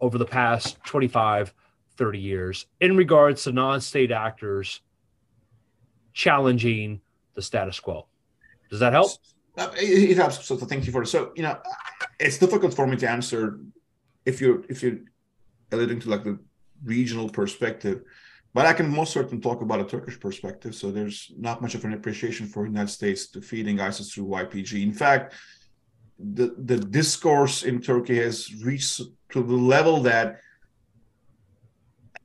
Speaker 2: over the past 25, 30 years in regards to non state actors challenging the status quo. Does that help?
Speaker 4: Uh, it helps. So thank you for it. So, you know, it's difficult for me to answer if you're if you're alluding to like the regional perspective but i can most certainly talk about a turkish perspective. So there's not much of an appreciation for the united states defeating isis through ypg in fact the, the discourse in Turkey has reached to the level that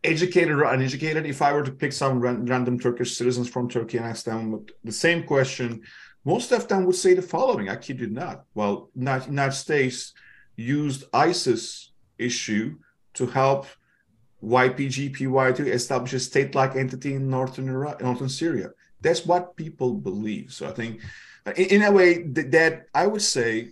Speaker 4: educated or uneducated, if I were to pick some random Turkish citizens from Turkey and ask them the same question, most of them would say the following. I kid you not. Well, United States used ISIS issue to help YPG, to establish a state-like entity in northern Iraq, northern Syria. That's what people believe. So I think, in, in a way, that, that I would say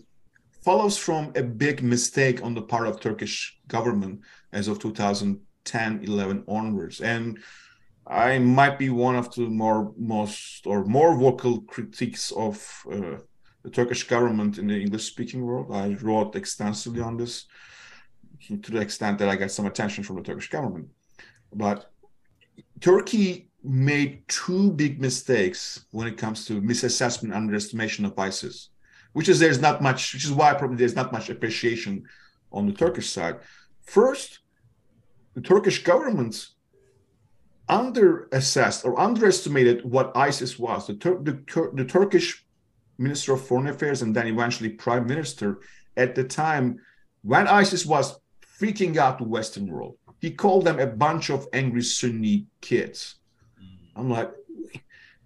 Speaker 4: follows from a big mistake on the part of Turkish government as of 2010, 11 onwards. And I might be one of the more most or more vocal critiques of uh, the Turkish government in the English-speaking world. I wrote extensively on this to the extent that I got some attention from the Turkish government. But Turkey made two big mistakes when it comes to misassessment, and underestimation of ISIS, which is there's not much, which is why probably there's not much appreciation on the Turkish side. First, the Turkish government underassessed or underestimated what ISIS was. The, Tur- the, the Turkish Minister of Foreign Affairs and then eventually Prime Minister at the time when ISIS was freaking out the Western world, he called them a bunch of angry Sunni kids. I'm like,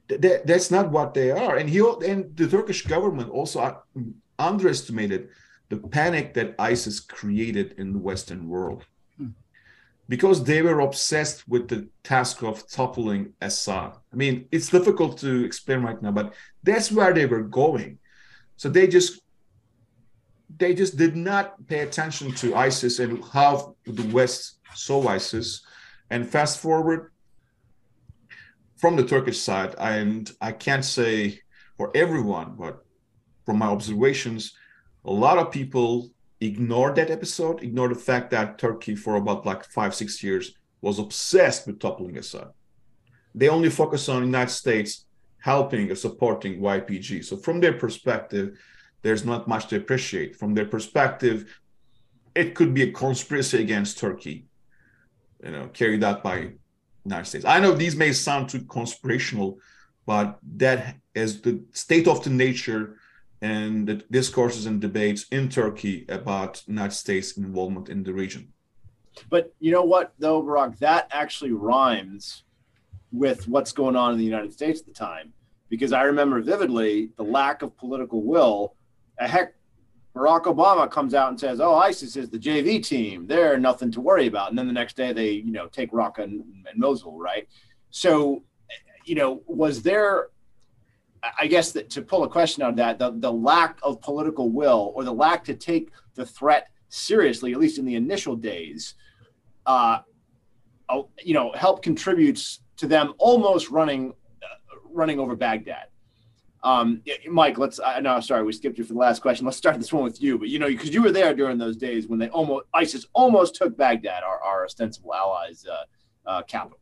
Speaker 4: that, that's not what they are. And he and the Turkish government also underestimated the panic that ISIS created in the Western world hmm. because they were obsessed with the task of toppling Assad. I mean, it's difficult to explain right now, but that's where they were going. So they just they just did not pay attention to ISIS and how the West saw ISIS. And fast forward from the Turkish side, and I can't say for everyone, but from my observations, a lot of people ignored that episode, ignored the fact that Turkey for about like five, six years was obsessed with toppling Assad. They only focus on United States helping or supporting YPG. So from their perspective, there's not much to appreciate. From their perspective, it could be a conspiracy against Turkey, you know, carried out by United States. I know these may sound too conspirational, but that is the state of the nature and the discourses and debates in Turkey about United States involvement in the region.
Speaker 1: But you know what, though, Burak, that actually rhymes with what's going on in the United States at the time, because I remember vividly the lack of political will. Heck, Barack Obama comes out and says, "Oh, ISIS is the JV team; they're nothing to worry about." And then the next day, they you know take Raqqa and, and Mosul, right? So, you know, was there I guess that to pull a question out of that, the, the lack of political will or the lack to take the threat seriously, at least in the initial days, uh, you know, help contributes to them almost running uh, running over Baghdad. Um, Mike, let's. I know. Sorry, we skipped you for the last question. Let's start this one with you. But you know, because you were there during those days when they almost ISIS almost took Baghdad, our, our ostensible allies' uh, uh, capital.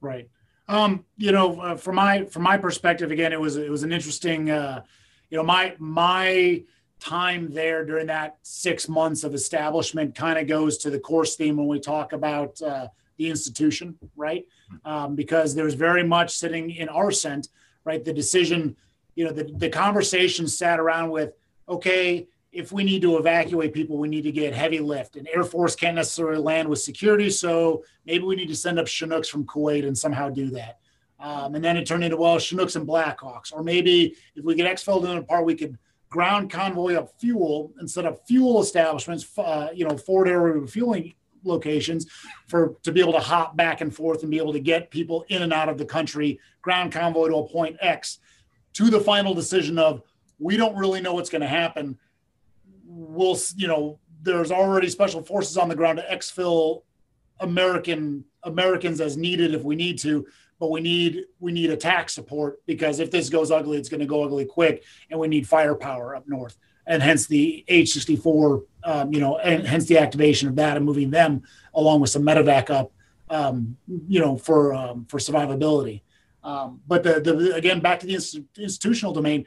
Speaker 3: Right. Um, you know, uh, from my from my perspective, again, it was it was an interesting. Uh, you know, my my time there during that six months of establishment kind of goes to the course theme when we talk about uh, the institution, right? Um, because there's very much sitting in our scent, right? The decision, you know, the the conversation sat around with, okay, if we need to evacuate people, we need to get heavy lift. And Air Force can't necessarily land with security, so maybe we need to send up Chinooks from Kuwait and somehow do that. Um, and then it turned into well Chinooks and Blackhawks, or maybe if we get exfilled in a part, we could ground convoy up fuel instead of fuel establishments, uh, you know, forward area refueling locations for to be able to hop back and forth and be able to get people in and out of the country, ground convoy to a point X, to the final decision of we don't really know what's going to happen we'll you know there's already special forces on the ground to exfil American Americans as needed if we need to, but we need we need attack support because if this goes ugly, it's going to go ugly quick, and we need firepower up north, and hence the H64, um, you know, and hence the activation of that and moving them along with some medevac up, um, you know, for um, for survivability. Um, but the, the again back to the institutional domain,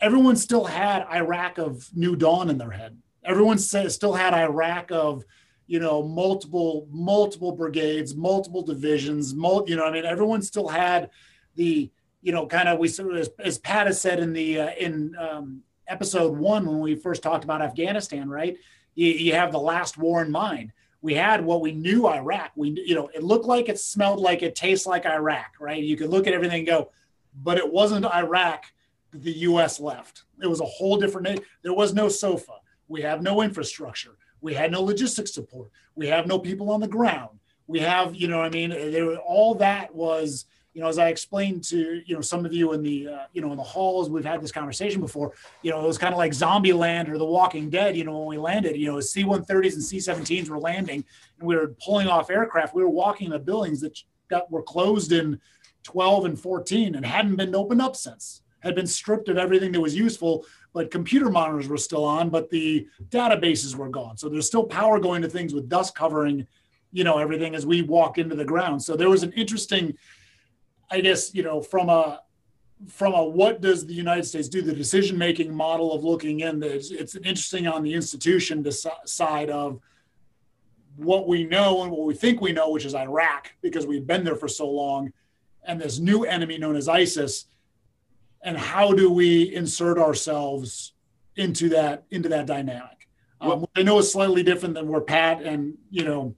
Speaker 3: everyone still had Iraq of New Dawn in their head. Everyone still had Iraq of, you know, multiple multiple brigades, multiple divisions, mul- you know, I mean, everyone still had the, you know, kind of we as, as Pat has said in the uh, in um, episode one when we first talked about Afghanistan, right? You, you have the last war in mind. We had what we knew Iraq. We, you know, it looked like it smelled like it tastes like Iraq, right? You could look at everything and go, but it wasn't Iraq the U.S. left. It was a whole different. There was no SOFA. We have no infrastructure. We had no logistics support. We have no people on the ground. We have, you know, I mean, there all that was you know, as I explained to you know some of you in the uh, you know in the halls, we've had this conversation before. You know, it was kind of like Zombie Land or The Walking Dead. You know, when we landed, you know, C-130s and C-17s were landing, and we were pulling off aircraft. We were walking the buildings that got were closed in 12 and 14 and hadn't been opened up since. Had been stripped of everything that was useful, but computer monitors were still on, but the databases were gone. So there's still power going to things with dust covering, you know, everything as we walk into the ground. So there was an interesting I guess you know from a from a what does the United States do the decision making model of looking in it's, it's interesting on the institution side of what we know and what we think we know, which is Iraq because we've been there for so long, and this new enemy known as ISIS, and how do we insert ourselves into that into that dynamic? Um, I know it's slightly different than where Pat and you know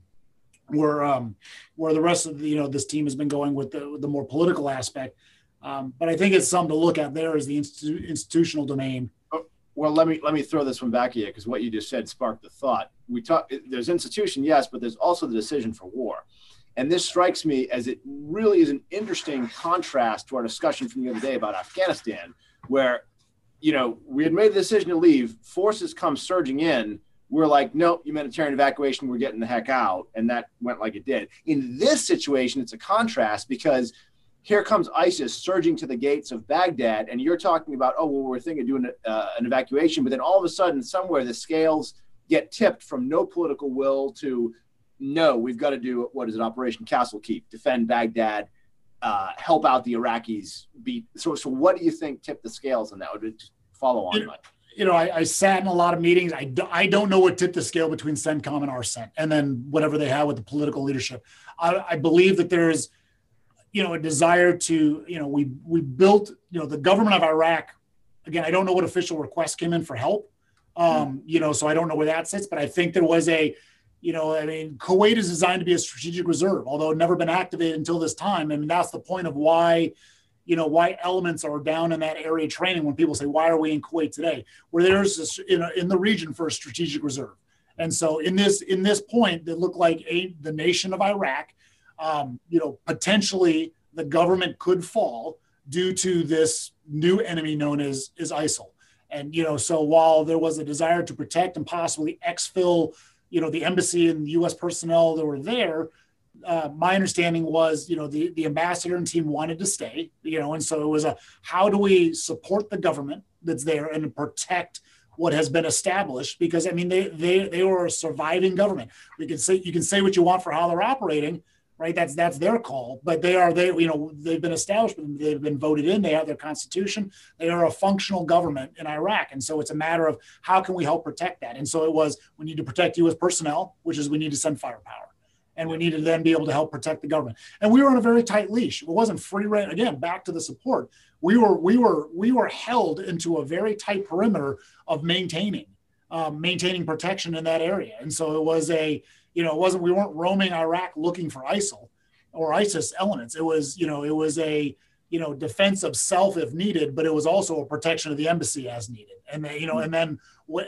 Speaker 3: where um, where the rest of the, you know this team has been going with the, the more political aspect. Um, but I think it's something to look at there is the institu- institutional domain.
Speaker 1: Oh, well, let me let me throw this one back at you because what you just said sparked the thought. We talk there's institution, yes, but there's also the decision for war. And this strikes me as it really is an interesting contrast to our discussion from the other day about Afghanistan, where, you know, we had made the decision to leave, forces come surging in, we're like, nope, humanitarian evacuation, we're getting the heck out. And that went like it did. In this situation, it's a contrast because here comes ISIS surging to the gates of Baghdad, and you're talking about, oh, well, we're thinking of doing uh, an evacuation, but then all of a sudden, somewhere the scales get tipped from no political will to no, we've got to do what is it, Operation Castle Keep, defend Baghdad, uh, help out the Iraqis. Beat. So, so what do you think tipped the scales on that? Would follow on?
Speaker 3: It, you know, I, I, sat in a lot of meetings. I, I don't know what tipped the scale between CENTCOM and CENT, and then whatever they have with the political leadership. I, I believe that there's, you know, a desire to, you know, we we built, you know, the government of Iraq. Again, I don't know what official request came in for help. Um, you know, so I don't know where that sits, but I think there was a, you know, I mean, Kuwait is designed to be a strategic reserve, although it never been activated until this time. I mean, that's the point of why you know why elements are down in that area training when people say why are we in kuwait today? Where there's this in, the region for a strategic reserve. And so in this in this point that looked like a, the nation of iraq. Um, you know potentially the government could fall due to this new enemy known as as isil. And you know so while there was a desire to protect and possibly exfil you know the embassy and us personnel that were there uh, my understanding was, you know, the, the ambassador and team wanted to stay, you know, and so it was a how do we support the government that's there and protect what has been established? Because I mean, they they they were a surviving government. We can say you can say what you want for how they're operating, right? That's that's their call, but they are they you know they've been established, they've been voted in, they have their constitution, they are a functional government in Iraq, and so it's a matter of how can we help protect that. And so it was we need to protect U.S. personnel, which is we need to send firepower and we needed to then be able to help protect the government. And we were on a very tight leash. It wasn't free reign. Again, back to the support. We were we were we were held into a very tight perimeter of maintaining um, maintaining protection in that area. And so it was a you know it wasn't we weren't roaming Iraq looking for ISIL or ISIS elements. It was you know it was a you know defense of self if needed, but it was also a protection of the embassy as needed. And then, you know and then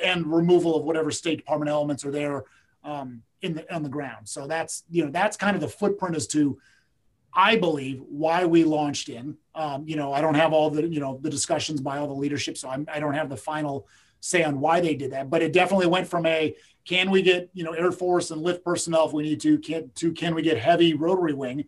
Speaker 3: and removal of whatever State Department elements are there. Um, in the on the ground. So that's you know that's kind of the footprint as to I believe why we launched in. Um, you know, I don't have all the you know the discussions by all the leadership, so I'm, I don't have the final say on why they did that. But it definitely went from a can we get you know Air Force and lift personnel if we need to, can, to can we get heavy rotary wing,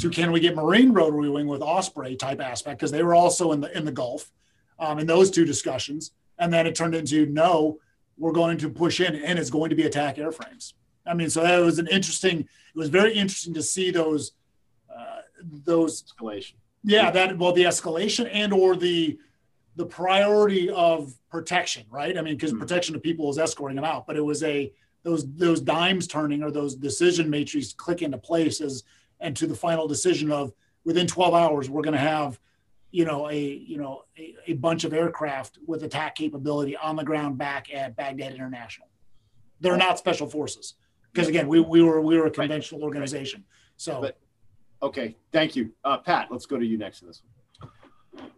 Speaker 3: to can we get Marine rotary wing with Osprey type aspect because they were also in the in the Gulf, um, in those two discussions, and then it turned into no, we're going to push in and it's going to be attack airframes. I mean, so that was an interesting. It was very interesting to see those uh, those
Speaker 1: escalation.
Speaker 3: Yeah, that well, the escalation and or the the priority of protection, right? I mean, because mm-hmm. protection of people is escorting them out, but it was a those those dimes turning or those decision matrices click into place as and to the final decision of within 12 hours we're going to have you know, a you know a, a bunch of aircraft with attack capability on the ground back at Baghdad International. They're not special forces because again, we, we were we were a conventional right. organization. So,
Speaker 1: but, okay, thank you, uh, Pat. Let's go to you next to this
Speaker 2: one.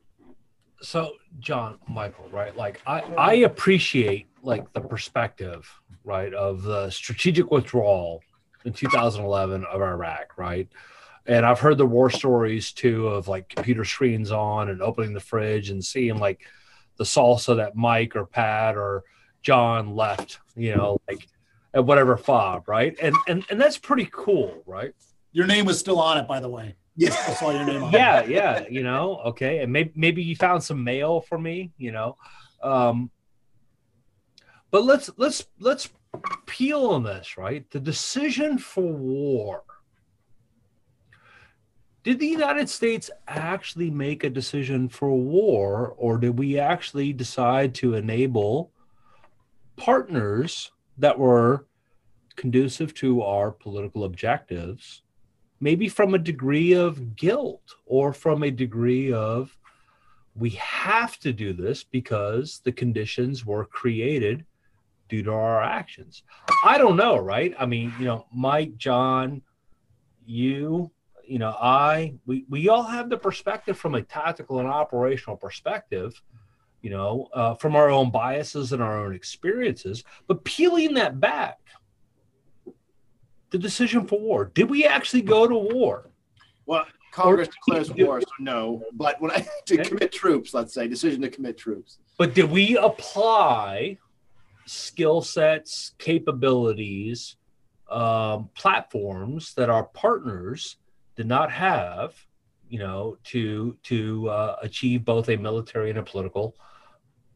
Speaker 2: So, Jon Michael, right? Like, I I appreciate like the perspective, right, of the strategic withdrawal in 2011 of Iraq, right? And I've heard the war stories too of like computer screens on and opening the fridge and seeing like the salsa that Mike or Pat or Jon left, you know, like at whatever fob, right? And and and that's pretty cool, right?
Speaker 3: Your name was still on it, by the way.
Speaker 2: Yeah, I saw your name. yeah, it. yeah, you know, okay, and maybe maybe you found some mail for me, you know. Um, but let's let's let's peel on this, right? The decision for war did the United States actually make a decision for war, or did we actually decide to enable partners that were conducive to our political objectives, maybe from a degree of guilt or from a degree of we have to do this because the conditions were created due to our actions? I don't know, right? I mean, you know, Mike, John, you, you know, I we we all have the perspective from a tactical and operational perspective, you know, uh, from our own biases and our own experiences. But peeling that back, the decision for war. Did we actually go to war?
Speaker 1: Well, Congress declares war, so no. But when I to commit troops, let's say decision to commit troops.
Speaker 2: But did we apply skill sets, capabilities, um, platforms that our partners did not have, you know, to to uh, achieve both a military and a political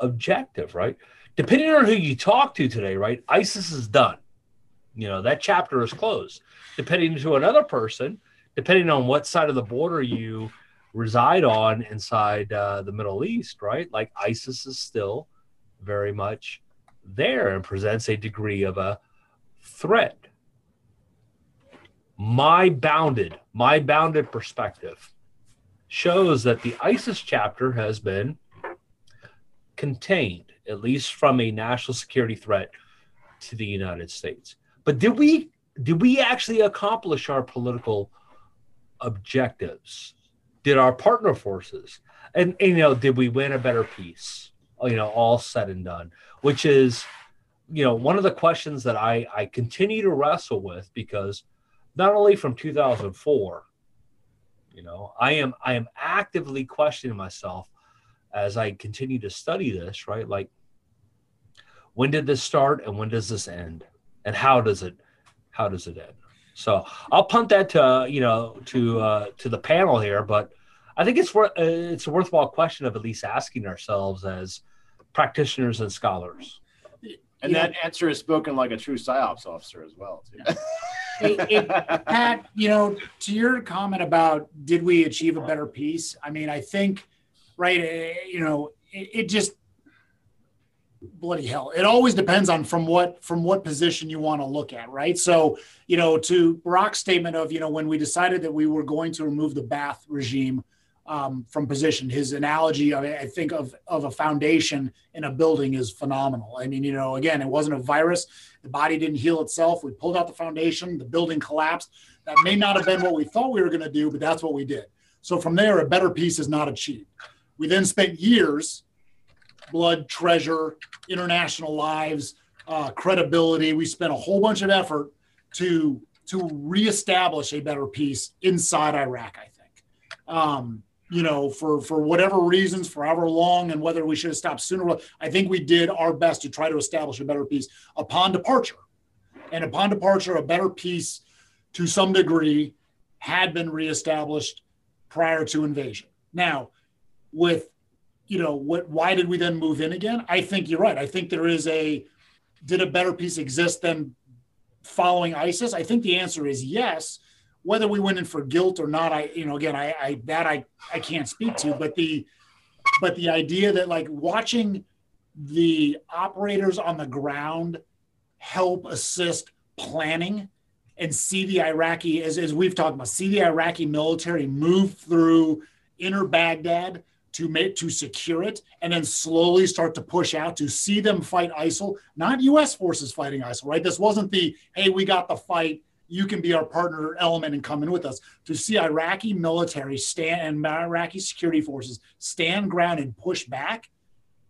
Speaker 2: objective, right? Depending on who you talk to today, right? ISIS is done. You know, that chapter is closed. Depending to another person, depending on what side of the border you reside on inside uh, the Middle East, right? Like ISIS is still very much there and presents a degree of a threat my bounded, my bounded perspective shows that the ISIS chapter has been contained, at least from a national security threat to the United States. But did we did we actually accomplish our political objectives? Did our partner forces and, and you know did we win a better peace? You know, all said and done, which is you know one of the questions that I I continue to wrestle with because not only from 2004 you know i am i am actively questioning myself as i continue to study this right like when did this start and when does this end and how does it how does it end so i'll punt that to you know to uh to the panel here but i think it's worth uh, it's a worthwhile question of at least asking ourselves as practitioners and scholars
Speaker 1: and yeah. that answer is spoken like a true psyops officer as well too.
Speaker 3: it, it, Pat, you know, to your comment about did we achieve a better peace? I mean, I think, right, eh, you know, it, it just bloody hell. It always depends on from what from what position you want to look at, right? So, you know, to Burak's statement of, you know, when we decided that we were going to remove the Baath regime um, from position. His analogy, of, I think, of, of a foundation in a building is phenomenal. I mean, you know, again, it wasn't a virus. The body didn't heal itself. We pulled out the foundation, the building collapsed. That may not have been what we thought we were going to do, but that's what we did. So from there, a better piece is not achieved. We then spent years, blood, treasure, international lives, uh, credibility. We spent a whole bunch of effort to to reestablish a better peace inside Iraq. I think. Um, you know, for for whatever reasons, for however long, and whether we should have stopped sooner. I think we did our best to try to establish a better peace upon departure, and upon departure, a better peace to some degree had been reestablished prior to invasion. Now, with you know what why did we then move in again i think you're right i think there is a did a better peace exist than following isis i think the answer is yes whether we went in for guilt or not, I you know again I, I that I I can't speak to, but the but the idea that like watching the operators on the ground help assist planning and see the Iraqi as, as we've talked about see the Iraqi military move through inner Baghdad to make to secure it and then slowly start to push out to see them fight ISIL, not US forces fighting ISIL, right? This wasn't the hey, we got the fight, you can be our partner element and come in with us. To see Iraqi military stand and Iraqi security forces stand ground and push back,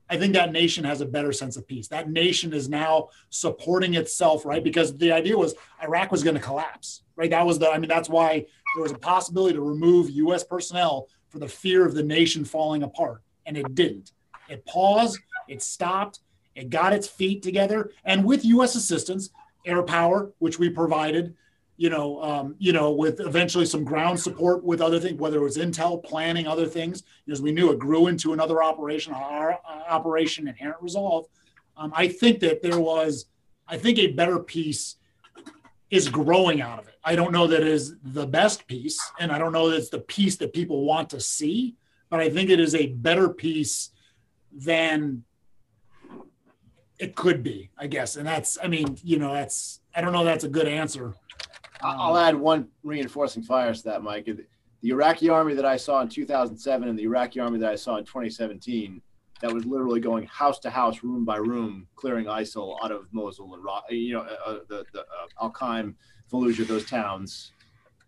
Speaker 3: I think that nation has a better sense of peace. That nation is now supporting itself, right? Because the idea was Iraq was going to collapse, right? That was the, I mean, that's why there was a possibility to remove US personnel for the fear of the nation falling apart. And it didn't. It paused, it stopped, it got its feet together. And with US assistance, air power, which we provided, you know, um, you know, with eventually some ground support with other things, whether it was intel planning, other things, because we knew it grew into another operation, our uh, operation Inherent Resolve. Um, I think that there was, I think a better piece is growing out of it. I don't know that is the best piece, and I don't know that it's the piece that people want to see, but I think it is a better piece than it could be, I guess. And that's, I mean, you know, that's, I don't know, that's a good answer.
Speaker 1: I'll add one reinforcing fires to that, Mike. The Iraqi army that I saw in 2007 and the Iraqi army that I saw in 2017 that was literally going house to house, room by room, clearing ISIL out of Mosul and you know uh, uh, the, the uh, Al Qaim, Fallujah, those towns,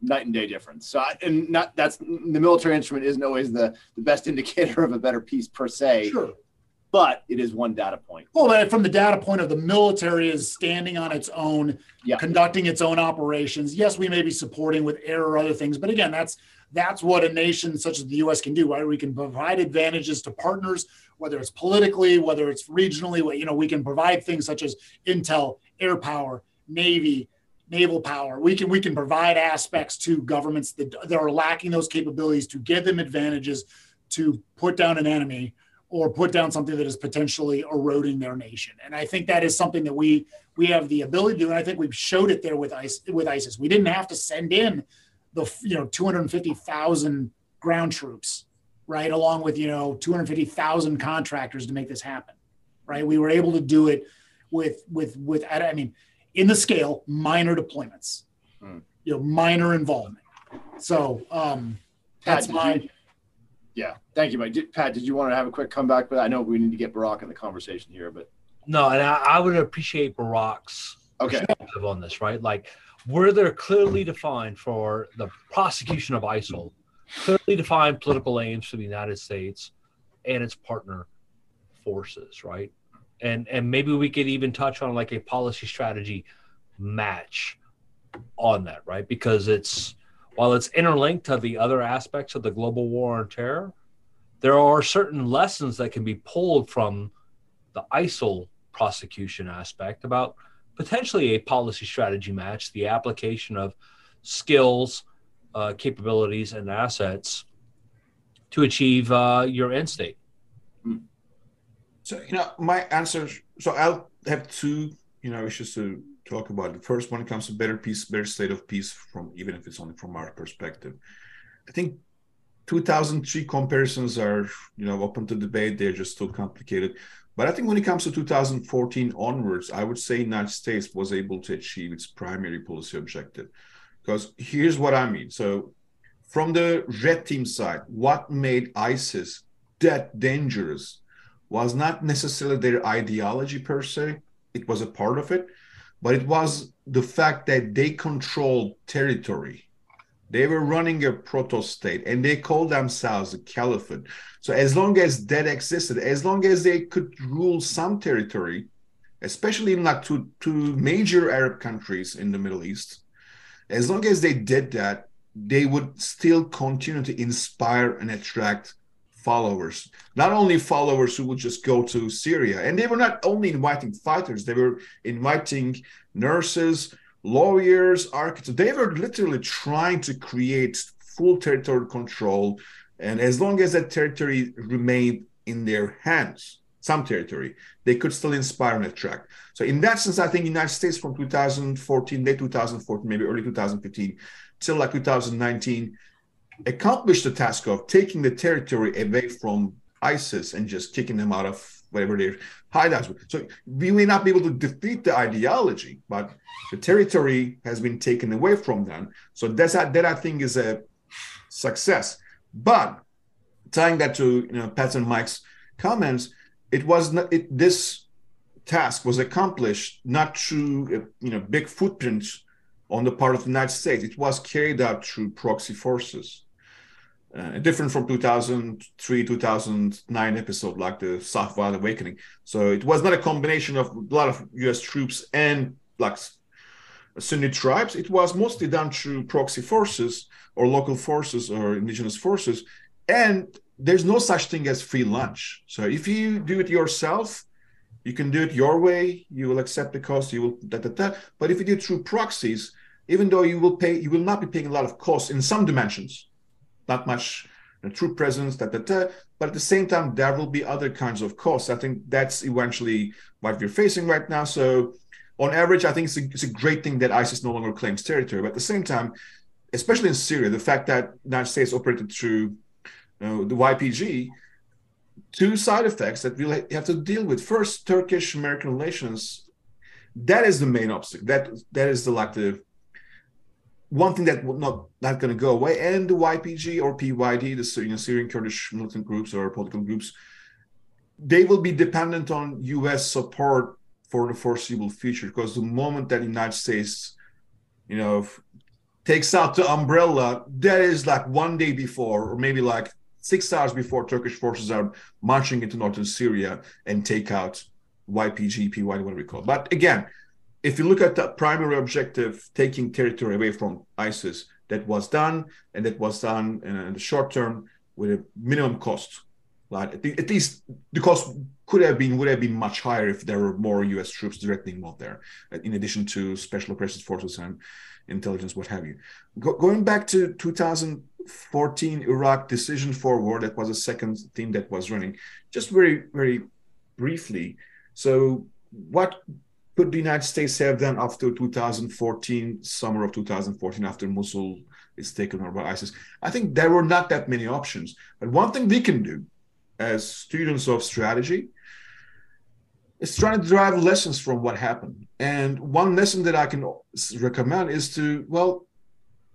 Speaker 1: night and day difference. So, I, and not that's the military instrument isn't always the the best indicator of a better peace per se.
Speaker 3: Sure.
Speaker 1: But it is one data point.
Speaker 3: Well, from the data point of the military is standing on its own, yeah. conducting its own operations. Yes, we may be supporting with air or other things, but again, that's that's what a nation such as the U.S. can do. Right, we can provide advantages to partners whether it's politically, whether it's regionally, you know, we can provide things such as intel, air power, navy, naval power. We can we can provide aspects to governments that, that are lacking those capabilities to give them advantages to put down an enemy or put down something that is potentially eroding their nation. And I think that is something that we we have the ability to do. And I think we've showed it there with ISIS. With ISIS, we didn't have to send in the you know 250,000 ground troops right? Along with, you know, 250,000 contractors to make this happen, right? We were able to do it with, with, with, I mean, in the scale, minor deployments, hmm. you know, minor involvement. So, um, that's Pat, my.
Speaker 1: You, yeah. Thank you, Mike. Did, Pat, did you want to have a quick comeback? But I know we need to get Burak in the conversation here, but.
Speaker 2: No, and I, I would appreciate Burak's okay. perspective on this, right? Like, were there clearly defined for the prosecution of ISIL clearly defined political aims for the United States and its partner forces, right? And and maybe we could even touch on like a policy strategy match on that, right? Because it's while it's interlinked to the other aspects of the global war on terror, there are certain lessons that can be pulled from the ISIL prosecution aspect about potentially a policy strategy match, the application of skills uh, capabilities and assets to achieve uh, your end state. Hmm.
Speaker 4: So you know, my answer. So I'll have two you know issues to talk about. The first one comes to better peace, better state of peace from even if it's only from our perspective. I think 2003 comparisons are you know open to debate. They're just too complicated. But I think when it comes to 2014 onwards, I would say United States was able to achieve its primary policy objective. Because here's what I mean. So, from the red team side, what made ISIS that dangerous was not necessarily their ideology per se, it was a part of it, but it was the fact that they controlled territory. They were running a proto state and they called themselves a caliphate. So, as long as that existed, as long as they could rule some territory, especially in like two, two major Arab countries in the Middle East, as long as they did that, they would still continue to inspire and attract followers. Not only followers who would just go to Syria, and they were not only inviting fighters, they were inviting nurses, lawyers, architects. They were literally trying to create full territorial control. And as long as that territory remained in their hands, some territory, they could still inspire and attract. So in that sense, I think United States from 2014, late 2014, maybe early 2015, till like 2019, accomplished the task of taking the territory away from ISIS and just kicking them out of whatever their hideouts were. So we may not be able to defeat the ideology, but the territory has been taken away from them. So that's that I think is a success. But tying that to you know Pat and Mike's comments, it was not it, this task was accomplished not through you know big footprints on the part of the United States. It was carried out through proxy forces. Uh, different from 2003 2009 episode like the south violent awakening. So it was not a combination of a lot of us troops and like sunni tribes. It was mostly done through proxy forces or local forces or indigenous forces. And there's no such thing as free lunch. So if you do it yourself you can do it your way. You will accept the cost. You will da, da, da. but if you do it through proxies even though you will pay you will not be paying a lot of costs in some dimensions not much you true presence, da, da, da. but at the same time, there will be other kinds of costs. I think that's eventually what we're facing right now. So, on average, I think it's a, it's a great thing that ISIS no longer claims territory. But at the same time, especially in Syria, the fact that United States operated through you know, the YPG, two side effects that we'll have to deal with. First, Turkish-American relations. That is the main obstacle. That that is the like the one thing that will not not going to go away, and the YPG or PYD, the Syrian, Syrian Kurdish militant groups or political groups, they will be dependent on U.S. support for the foreseeable future. Because the moment that United States, you know, takes out the umbrella, that is like one day before, or maybe like six hours before Turkish forces are marching into northern Syria and take out YPG, PYD, whatever we call. It. But again, if you look at the primary objective, taking territory away from ISIS, that was done, and that was done in, the short term with a minimum cost. Like at least the cost could have been would have been much higher if there were more U.S. troops directly involved there, in addition to special operations forces and intelligence, what have you. Go, going back to 2014 Iraq decision for war, that was a second theme that was running. Just very very briefly. So what could the United States have done after 2014, summer of 2014, after Mosul is taken over by ISIS? I think there were not that many options. But one thing we can do as students of strategy is trying to derive lessons from what happened. And one lesson that I can recommend is to, well,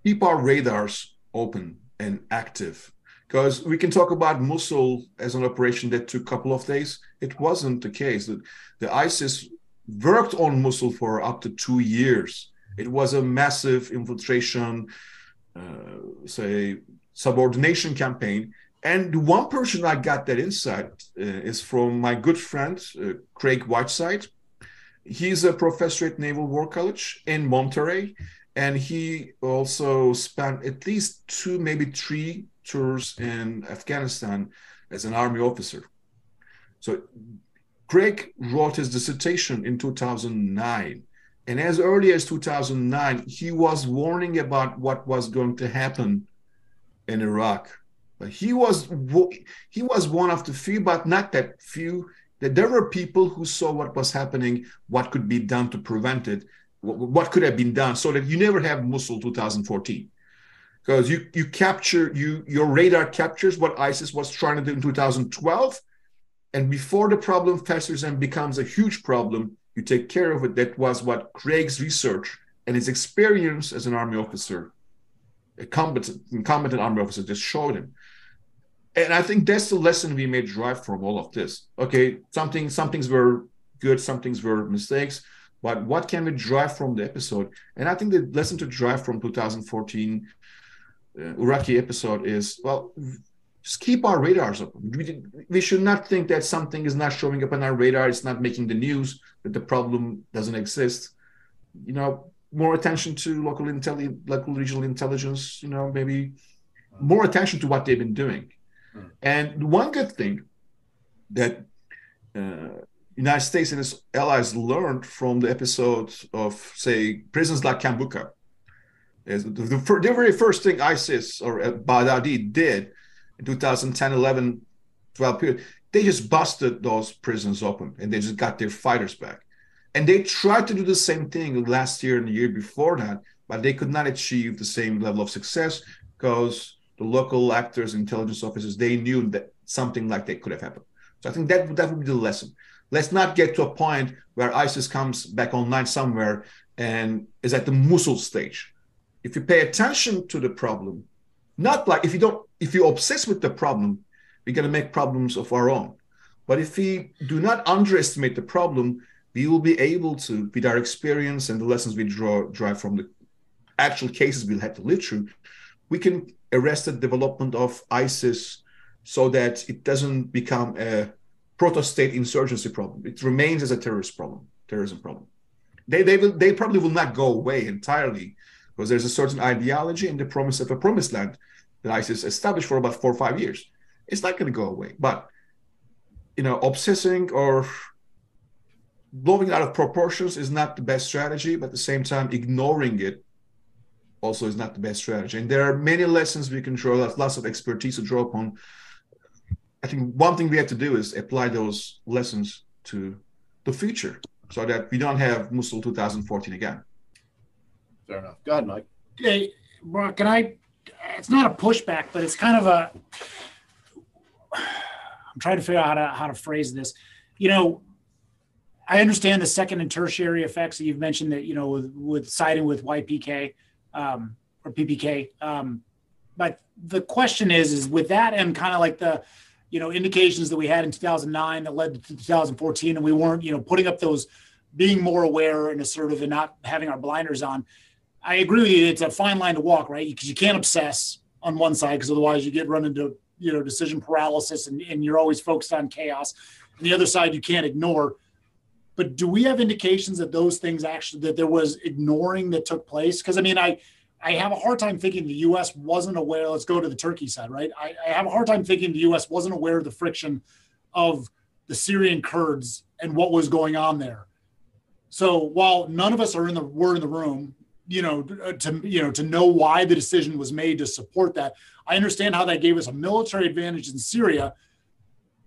Speaker 4: keep our radars open and active. Because we can talk about Mosul as an operation that took a couple of days. It wasn't the case. that the ISIS worked on Mosul for up to two years. It was a massive infiltration, uh, say, subordination campaign. And the one person I got that insight uh, is from my good friend, uh, Craig Whiteside. He's a professor at Naval War College in Monterey. And he also spent at least two, maybe three tours in Afghanistan as an army officer. So Craig wrote his dissertation in 2009. And as early as 2009, he was warning about what was going to happen in Iraq. But he was he was one of the few, but not that few, that there were people who saw what was happening, what could be done to prevent it, what could have been done, so that you never have Mosul 2014 because you you capture you your radar captures what ISIS was trying to do in 2012 and before the problem festers and becomes a huge problem, you take care of it. That was what Craig's research and his experience as an army officer, a competent, competent army officer, just showed him. And I think that's the lesson we may drive from all of this. Okay, something, some things were good, some things were mistakes, but what can we drive from the episode? And I think the lesson to drive from 2014 uh, Iraqi episode is well, just keep our radars open. We, we should not think that something is not showing up on our radar, it's not making the news, that the problem doesn't exist. You know, more attention to local intelli- local regional intelligence, you know, maybe more attention to what they've been doing. Hmm. And one good thing that uh, United States and its allies learned from the episode of, say, prisons like Camp Bucca is the, the, the, very first thing ISIS or uh, Baghdadi did 2010, 11, 12 period, they just busted those prisons open and they just got their fighters back. And they tried to do the same thing last year and the year before that, but they could not achieve the same level of success because the local actors, intelligence officers, they knew that something like that could have happened. So I think that that would be the lesson. Let's not get to a point where ISIS comes back online somewhere and is at the Mosul stage. If you pay attention to the problem, not like if you don't if you obsess with the problem we're going to make problems of our own. But if we do not underestimate the problem, we will be able to, with our experience and the lessons we draw drive from the actual cases we'll have to live through, we can arrest the development of ISIS so that it doesn't become a proto-state insurgency problem. It remains as a terrorist problem, terrorism problem. They they will they probably will not go away entirely because there's a certain ideology and the promise of a promised land that ISIS established for about four or five years. It's not going to go away, but you know, obsessing or blowing it out of proportions is not the best strategy, but at the same time, ignoring it also is not the best strategy. And there are many lessons we can draw, lots of expertise to draw upon. I think one thing we have to do is apply those lessons to the future so that we don't have Mosul 2014 again.
Speaker 1: Fair enough. Go ahead, Mike.
Speaker 3: Hey, Burak, can I? It's not a pushback, but it's kind of a. I'm trying to figure out how to how to phrase this. You know, I understand the second and tertiary effects that you've mentioned that you know with, with siding with YPK um, or PPK. Um, but the question is, is with that and kind of like the you know indications that we had in 2009 that led to 2014, and we weren't you know putting up those being more aware and assertive and not having our blinders on. I agree with you. It's a fine line to walk, right? Because you can't obsess on one side because otherwise you get run into you know decision paralysis and, and you're always focused on chaos. And the other side you can't ignore. But do we have indications that those things actually that there was ignoring that took place? Because I mean, I I have a hard time thinking the U.S. wasn't aware. Let's go to the Turkey side, right? I, I have a hard time thinking the U.S. wasn't aware of the friction of the Syrian Kurds and what was going on there. So while none of us are in the were in the room, you know, uh, to you know to know why the decision was made to support that, I understand how that gave us a military advantage in Syria,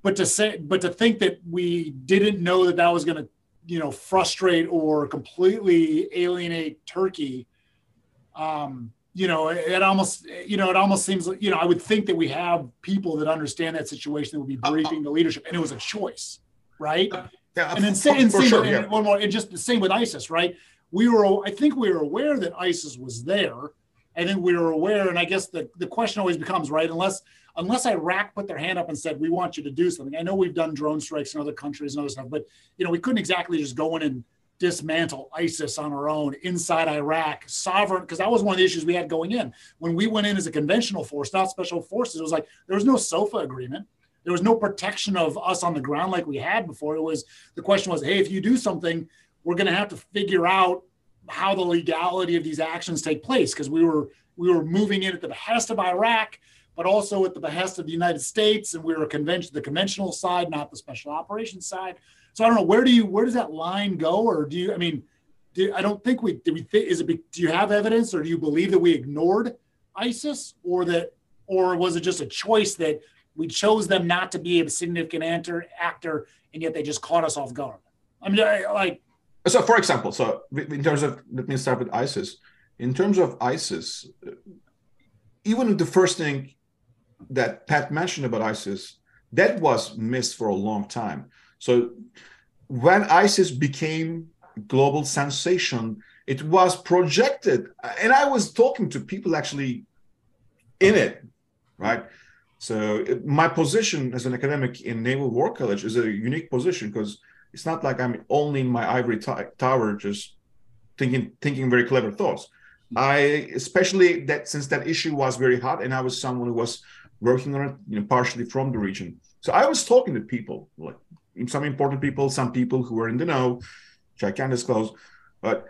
Speaker 3: but to say but to think that we didn't know that that was going to you know frustrate or completely alienate Turkey, um, you know, it almost you know it almost seems like you know I would think that we have people that understand that situation that would be uh, uh, briefing the leadership, and it was a choice, right?
Speaker 4: Yeah,
Speaker 3: and then same,
Speaker 4: for
Speaker 3: same
Speaker 4: sure, yeah.
Speaker 3: one more, and just the same with ISIS, right? We were, I think, we were aware that ISIS was there. I think we were aware, and I guess the, the question always becomes, right? Unless unless Iraq put their hand up and said, "We want you to do something." I know we've done drone strikes in other countries and other stuff, but you know, we couldn't exactly just go in and dismantle ISIS on our own inside Iraq, sovereign, because that was one of the issues we had going in. When we went in as a conventional force, not special forces, it was like there was no SOFA agreement. There was no protection of us on the ground like we had before. It was the question was, hey, if you do something, we're going to have to figure out how the legality of these actions take place because we were we were moving in at the behest of Iraq, but also at the behest of the United States, and we were convention the conventional side, not the special operations side. So I don't know where do you where does that line go, or do you? I mean, do, I don't think we do. We is it? Do you have evidence, or do you believe that we ignored ISIS, or that, or was it just a choice that we chose them not to be a significant actor, actor, and yet they just caught us off guard. I mean, I, like.
Speaker 4: So, for example, so in terms of let me start with ISIS. In terms of ISIS, even the first thing that Pat mentioned about ISIS, that was missed for a long time. So, when ISIS became global sensation, it was projected, and I was talking to people actually in it, right? So my position as an academic in Naval War College is a unique position because it's not like I'm only in my ivory t- tower just thinking thinking very clever thoughts. I especially that since that issue was very hot and I was someone who was working on it, you know, partially from the region. So I was talking to people, like some important people, some people who were in the know, which I can't disclose, but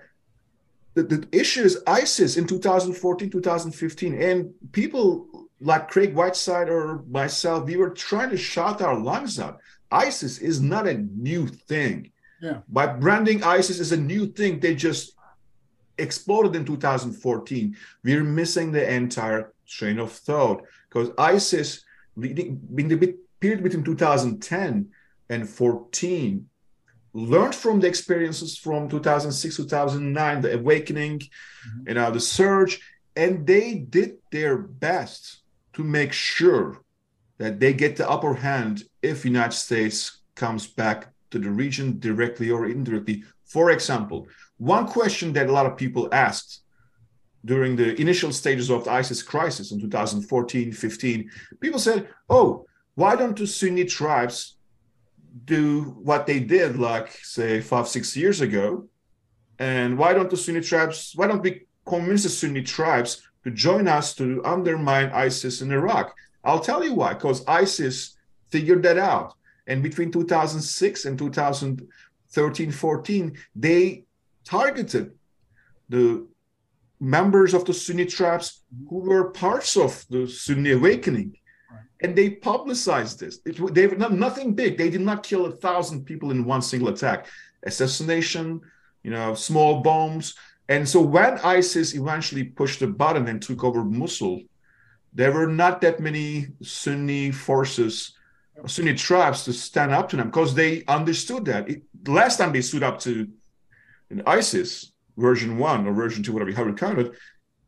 Speaker 4: the, the issue is ISIS in 2014, 2015, and people like Craig Whiteside or myself, we were trying to shout our lungs out. ISIS is not a new thing.
Speaker 3: Yeah.
Speaker 4: By branding ISIS as a new thing, they just exploded in 2014. We're missing the entire train of thought because ISIS, in the period between 2010 and 14, learned from the experiences from 2006, 2009, the awakening, mm-hmm. you know, the surge, and they did their best to make sure that they get the upper hand if United States comes back to the region directly or indirectly. For example, one question that a lot of people asked during the initial stages of the ISIS crisis in 2014, 15, people said, "Oh, why don't the Sunni tribes do what they did, like say five, six years ago? And why don't the Sunni tribes, why don't we convince the Sunni tribes to join us to undermine ISIS in Iraq? I'll tell you why, because ISIS figured that out. And between 2006 and 2013 14, they targeted the members of the Sunni tribes who were parts of the Sunni awakening. And they publicized this. It, they were not, nothing big. They did not kill a thousand people in one single attack. Assassination, you know, small bombs. And so when ISIS eventually pushed the button and took over Mosul, there were not that many Sunni forces, Sunni tribes to stand up to them because they understood that. It, last time they stood up to an ISIS, version one or version two, whatever you have it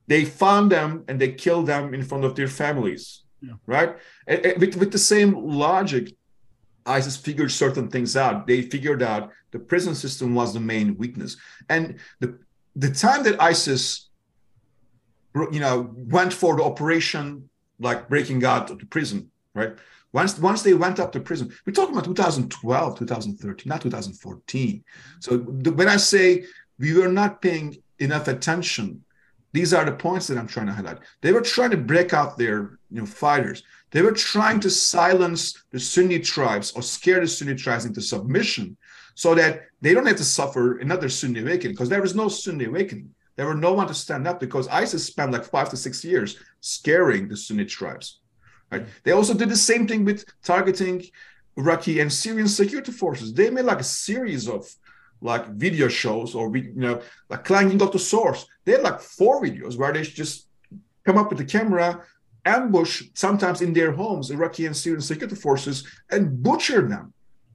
Speaker 4: they found them and they killed them in front of their families, yeah. right? And, and with, with the same logic, ISIS figured certain things out. They figured out the prison system was the main weakness, and the the time that ISIS you know, went for the operation like breaking out of the prison, right? Once, once they went up to prison, we're talking about 2012, 2013, not 2014. So the, when I say we were not paying enough attention, these are the points that I'm trying to highlight. They were trying to break out their you know, fighters. They were trying to silence the Sunni tribes or scare the Sunni tribes into submission so that they don't have to suffer another Sunni awakening because there is no Sunni awakening. There were no one to stand up because ISIS spent like five to six years scaring the Sunni tribes. Right? They also did the same thing with targeting Iraqi and Syrian security forces. They made like a series of like video shows or you know like clanging of the swords. They had like four videos where they just come up with the camera, ambush sometimes in their homes Iraqi and Syrian security forces and butcher them.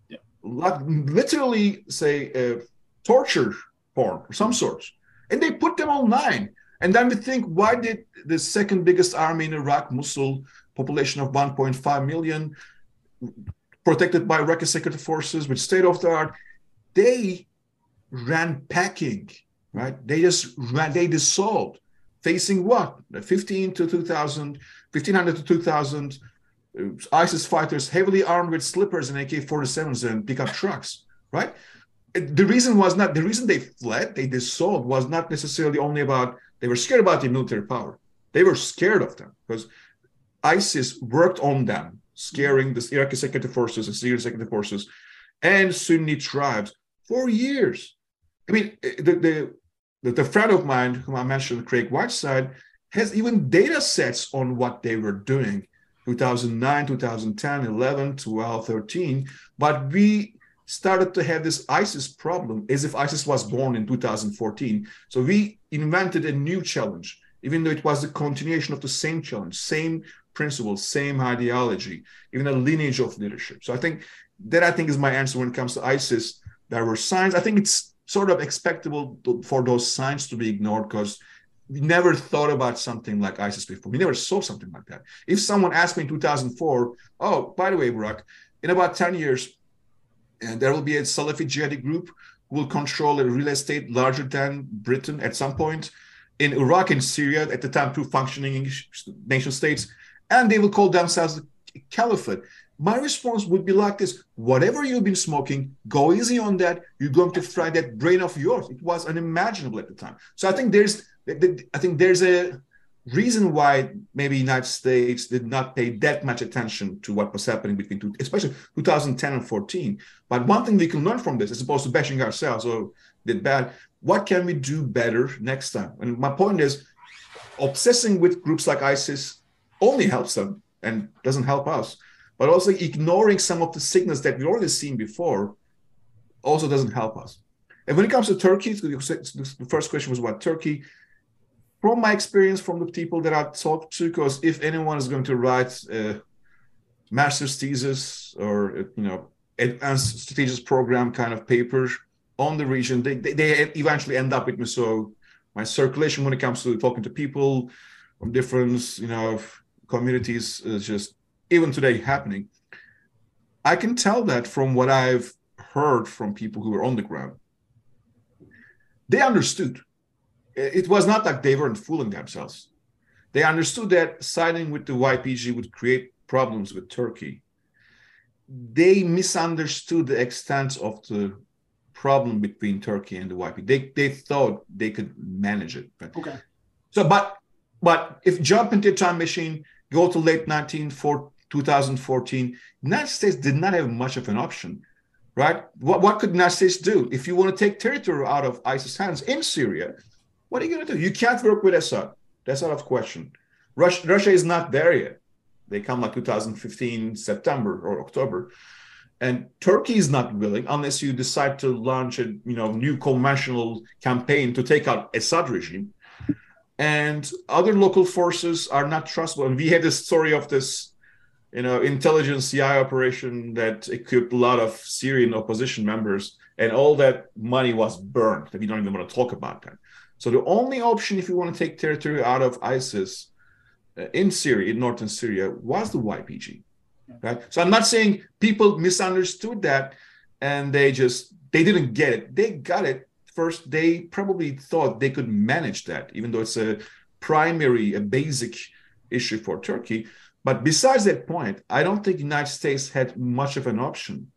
Speaker 4: Yeah. Like literally say uh, torture porn of some sort and they put them online. And then we think, why did the second biggest army in Iraq, Mosul, population of 1.5 million, protected by Iraqi security forces with state of the art, they ran packing, right? They just ran, they dissolved, facing what? 15 to 2000, 1500 to 2000 uh, ISIS fighters heavily armed with slippers and AK 47s and pickup trucks, right? The reason was not the reason they fled, they dissolved, was not necessarily only about they were scared about the military power. They were scared of them because ISIS worked on them, scaring the Iraqi security forces, and Syrian security forces, and Sunni tribes for years. I mean, the, the, the friend of mine whom I mentioned, Craig Whiteside, has even data sets on what they were doing 2009, 2010, 11, 12, 13. But we started to have this ISIS problem as if ISIS was born in 2014. So we invented a new challenge, even though it was the continuation of the same challenge, same principles, same ideology, even a lineage of leadership. So I think that I think is my answer when it comes to ISIS. There were signs. I think it's sort of expectable to, for those signs to be ignored because we never thought about something like ISIS before. We never saw something like that. If someone asked me in 2004, oh, by the way, Burak, in about 10 years, and there will be a Salafi jihadi group who will control a real estate larger than Britain at some point in Iraq and Syria at the time, two functioning nation states, and they will call themselves the caliphate. My response would be like this whatever you've been smoking, go easy on that. You're going to fry that brain of yours. It was unimaginable at the time. So I think there's I think there's a reason why maybe United States did not pay that much attention to what was happening between two, especially 2010 and 14. But one thing we can learn from this, as opposed to bashing ourselves or did bad, what can we do better next time? And my point is, obsessing with groups like ISIS only helps them and doesn't help us. But also ignoring some of the signals that we've already seen before also doesn't help us. And when it comes to Turkey, the first question was about Turkey from my experience from the people that I've talked to, because if anyone is going to write a master's thesis or you know advanced strategic program kind of paper on the region, they, they, they eventually end up with me. So my circulation when it comes to talking to people from different you know communities is just even today happening. I can tell that from what I've heard from people who were on the ground. They understood it was not like they weren't fooling themselves. They understood that siding with the YPG would create problems with Turkey. they misunderstood the extent of the problem between Turkey and the YPG. They they thought they could manage it. But,
Speaker 3: Okay.
Speaker 4: So, but but if jump into a time machine, go to late 19 for 2014, United States did not have much of an option, right? What what could United States do if you want to take territory out of ISIS hands in Syria? What are you going to do? You can't work with Assad. That's out of question. Russia, Russia is not there yet. They come like 2015 September or October, and Turkey is not willing unless you decide to launch a you know new conventional campaign to take out Assad regime. And other local forces are not trustable. And we had this story of this, you know, intelligence CI operation that equipped a lot of Syrian opposition members, and all that money was burned. We don't even want to talk about that. So the only option, if you want to take territory out of ISIS uh, in Syria, in northern Syria, was the YPG. Right. So I'm not saying people misunderstood that and they just they didn't get it. They got it first. They probably thought they could manage that, even though it's a primary, a basic issue for Turkey. But besides that point, I don't think the United States had much of an option.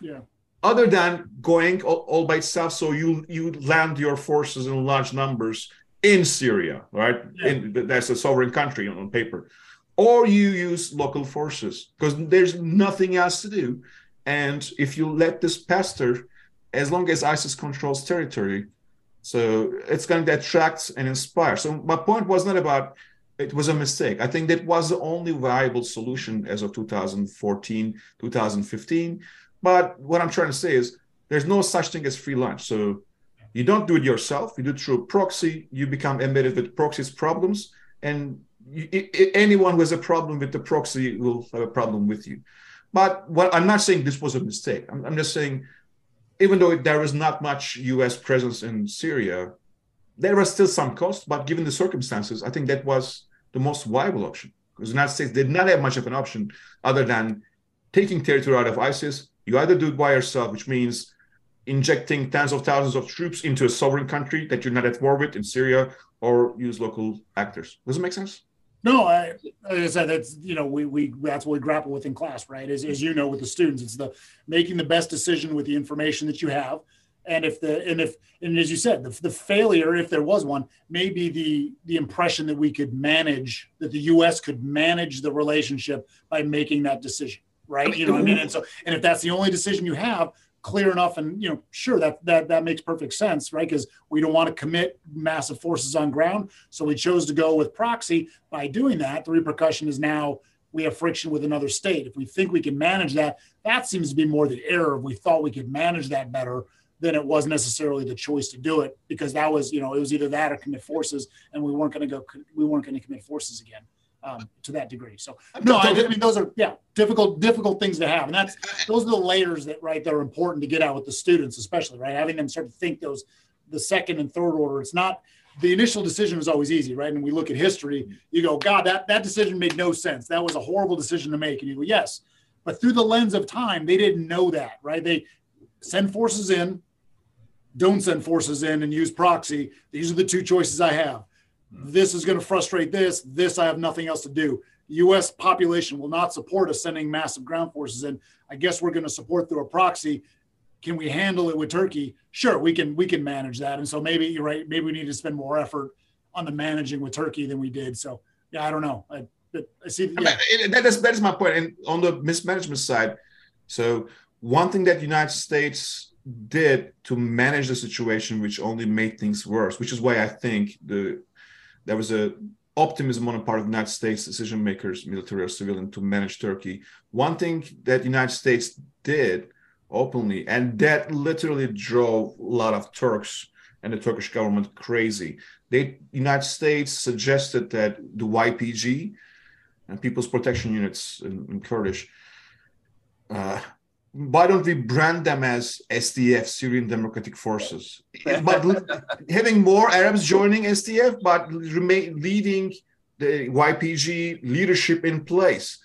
Speaker 3: Yeah
Speaker 4: other than going all, all, by itself so you you land your forces in large numbers in syria right? Yeah. in, that's a sovereign country on paper. Or you use local forces because there's nothing else to do. And if you let this pester as long as isis controls territory so it's going to attract and inspire. So my point was not about it was a mistake. I think that was the only viable solution as of 2014 2015 but what I'm trying to say is there's no such thing as free lunch. So you don't do it yourself. You do it through a proxy. You become embedded with proxy's problems, and you, anyone who has a problem with the proxy will have a problem with you. But what I'm not saying this was a mistake. I'm, I'm just saying, even though there was not much U.S. presence in Syria, there was still some cost. But given the circumstances, I think that was the most viable option because the United States did not have much of an option other than taking territory out of ISIS, you either do it by yourself, which means injecting tens of thousands of troops into a sovereign country that you're not at war with in Syria, or use local actors. Does it make sense?
Speaker 3: No, I, like I said, that's you know we we that's what we grapple with in class, right? As, as you know, with the students, it's the making the best decision with the information that you have, and if the and if and as you said, the, the failure, if there was one, may be the the impression that we could manage that the U.S. could manage the relationship by making that decision right? You know what I mean? And so, and if that's the only decision you have, clear enough, and you know, sure, that that that makes perfect sense, right? Because we don't want to commit massive forces on ground, so we chose to go with proxy. By doing that, the repercussion is now we have friction with another state. If we think we can manage that, that seems to be more the error. If we thought we could manage that better, then it was necessarily the choice to do it because that was, you know, it was either that or commit forces, and we weren't going to go, we weren't going to commit forces again um, to that degree. So no, I, I, mean those are yeah difficult difficult things to have, and that's those are the layers that right that are important to get out with the students, especially right having them start to think those the second and third order. It's not the initial decision is always easy, right? And we look at history, you go, God, that that decision made no sense. That was a horrible decision to make, and you go, yes, but through the lens of time, they didn't know that, right? They send forces in, don't send forces in, and use proxy. These are the two choices I have this is going to frustrate this. This I have nothing else to do. U.S. population will not support us sending massive ground forces in. I guess we're going to support through a proxy. Can we handle it with Turkey? Sure, we can. We can manage that. And so maybe you're right. Maybe we need to spend more effort on the managing with Turkey than we did. So yeah, I don't know. I, I see. Yeah.
Speaker 4: I mean, that is that is my point. And on the mismanagement side, so one thing that the United States did to manage the situation, which only made things worse, which is why I think the there was a optimism on the part of the United States decision makers, military or civilian, to manage Turkey. One thing that the United States did openly, and that literally drove a lot of Turks and the Turkish government crazy. The United States suggested that the YPG and People's Protection Units in, in Kurdish uh, why don't we brand them as SDF, Syrian Democratic Forces? but having more Arabs joining SDF, but remain leading the YPG leadership in place,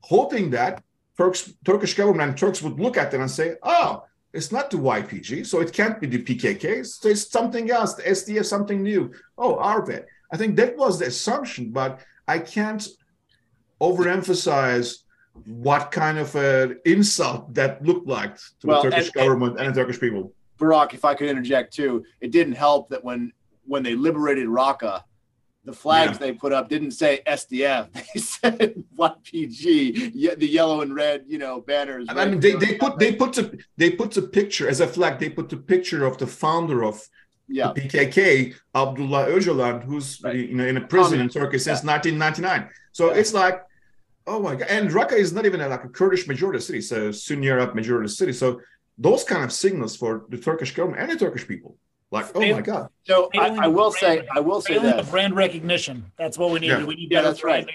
Speaker 4: hoping that Turks, Turkish government and Turks would look at them and say, "Oh, it's not the YPG, so it can't be the PKK. It's, it's something else. The SDF, something new. Oh, Arvet." I think that was the assumption, but I can't overemphasize what kind of an insult that looked like to
Speaker 1: Well,
Speaker 4: the Turkish
Speaker 1: and-
Speaker 4: government and, the Turkish people.
Speaker 1: Burak, if I could interject too, it didn't help that when when they liberated Raqqa, the flags they put up didn't say SDF; they said YPG, the yellow and red, you know, banners.
Speaker 4: I mean, they, they put they put the they put the picture as a flag. They put the picture of the founder of
Speaker 1: yeah,
Speaker 4: the PKK, Abdullah Öcalan, who's
Speaker 1: Right.
Speaker 4: you know in a prison in Turkey since 1999. So
Speaker 1: Yeah.
Speaker 4: it's like, oh my god! And Raqqa is not even a, like a Kurdish majority city; so a Sunni Arab majority city. So those kind of signals for the Turkish government and the Turkish people, like, oh my god!
Speaker 1: So I,
Speaker 3: Failing
Speaker 1: I will say, I will say
Speaker 3: Failing
Speaker 1: this.
Speaker 3: the brand recognition. That's what we need.
Speaker 4: Yeah.
Speaker 3: We need
Speaker 1: Yeah, that's right.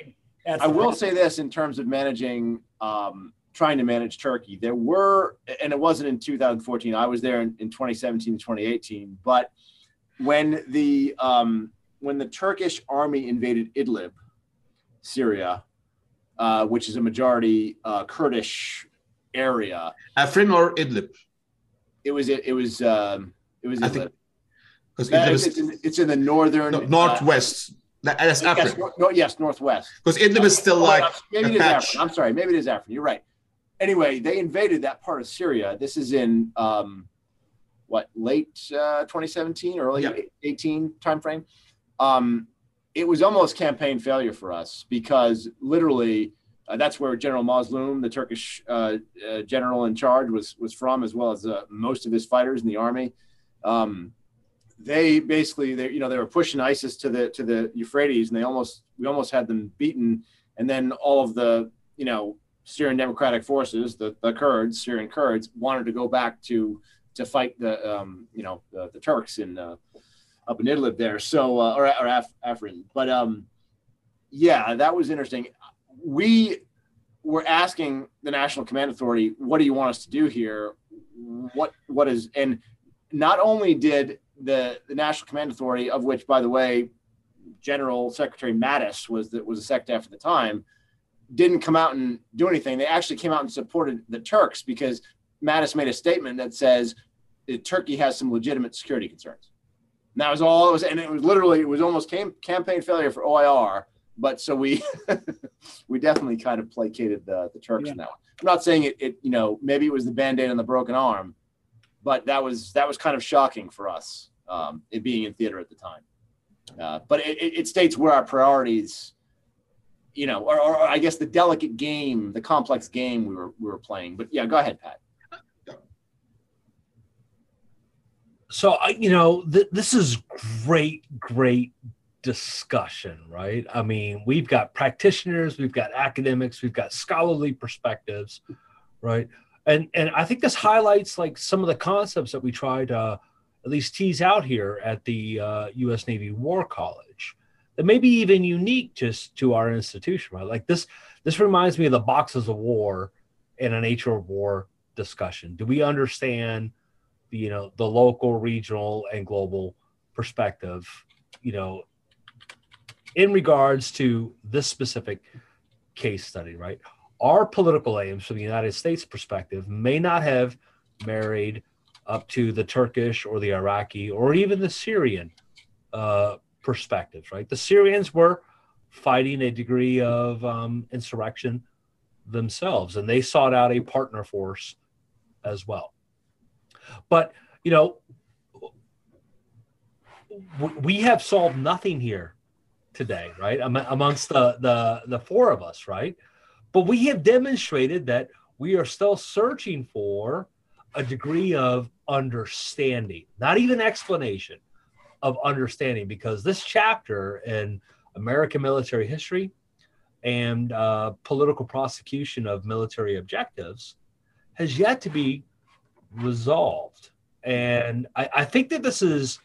Speaker 3: That's
Speaker 1: I will
Speaker 3: brand.
Speaker 1: say this in terms of managing, um, trying to manage Turkey. There were, and it wasn't in 2014. I was there in, in 2017 and 2018. But when the um, when the Turkish army invaded Idlib, Syria, uh, which is a majority uh, Kurdish area,
Speaker 4: Afrin or Idlib?
Speaker 1: it was it was um, it was
Speaker 4: I
Speaker 1: Idlib.
Speaker 4: think- Because
Speaker 1: Uh, it's, in, it's in the northern
Speaker 4: no,
Speaker 1: uh,
Speaker 4: northwest. That- that's
Speaker 1: yes,
Speaker 4: Afrin.
Speaker 1: nor- no, yes, northwest.
Speaker 4: Because Idlib is still
Speaker 1: Oh,
Speaker 4: like
Speaker 1: I'm- maybe it is
Speaker 4: patch.
Speaker 1: Afrin. I'm sorry, maybe it is Afrin. You're right. Anyway, they invaded that part of Syria. This is in um, what late uh, 2017, early
Speaker 4: Yeah.
Speaker 1: 18 timeframe. Um, it was almost campaign failure for us because literally uh, that's where General Mazlum, the Turkish uh, uh, general in charge, was was from, as well as uh, most of his fighters in the army. Um, they basically, they you know, they were pushing ISIS to the to the Euphrates, and they almost we almost had them beaten. And then all of the you know Syrian Democratic Forces, the, the Kurds, Syrian Kurds, wanted to go back to to fight the um, you know the, the Turks in uh, up in Idlib there. So uh, or or Af- Afrin, but um, yeah, that was interesting. We were asking the National Command Authority, "What do you want us to do here? What what is?" And not only did the the National Command Authority, of which, by the way, General Secretary Mattis was the, was a secretary at the time, didn't come out and do anything. They actually came out and supported the Turks because Mattis made a statement that says that Turkey has some legitimate security concerns. And that was all it was, and it was literally it was almost cam- campaign failure for OIR. But so we we definitely kind of placated the the Turks
Speaker 3: Yeah.
Speaker 1: in that one. I'm not saying it, it you know maybe it was the band-aid on the broken arm, but that was that was kind of shocking for us um, it being in theater at the time. Uh, but it, it it states where our priorities, you know, or, or I guess the delicate game, the complex game we were we were playing. But yeah, go ahead, Pat.
Speaker 2: So you know th- this is great great discussion right? I mean we've got practitioners we've got academics we've got scholarly perspectives right? And and i think this highlights like some of the concepts that we try to at least tease out here at the uh, u.s navy war college that may be even unique just to our institution right? Like this this reminds me of the boxes of war and a nature of war discussion. Do we understand you know the local regional and global perspective you know in regards to this specific case study right? Our political aims from the united states perspective may not have married up to the turkish or the iraqi or even the syrian uh, perspectives right? The syrians were fighting a degree of um, insurrection themselves and they sought out a partner force as well but you know, we have solved nothing here today, right? Am- amongst the the the four of us, right? But we have demonstrated that we are still searching for a degree of understanding, not even explanation of understanding, because this chapter in American military history and uh, political prosecution of military objectives has yet to be resolved. And I, I think that this is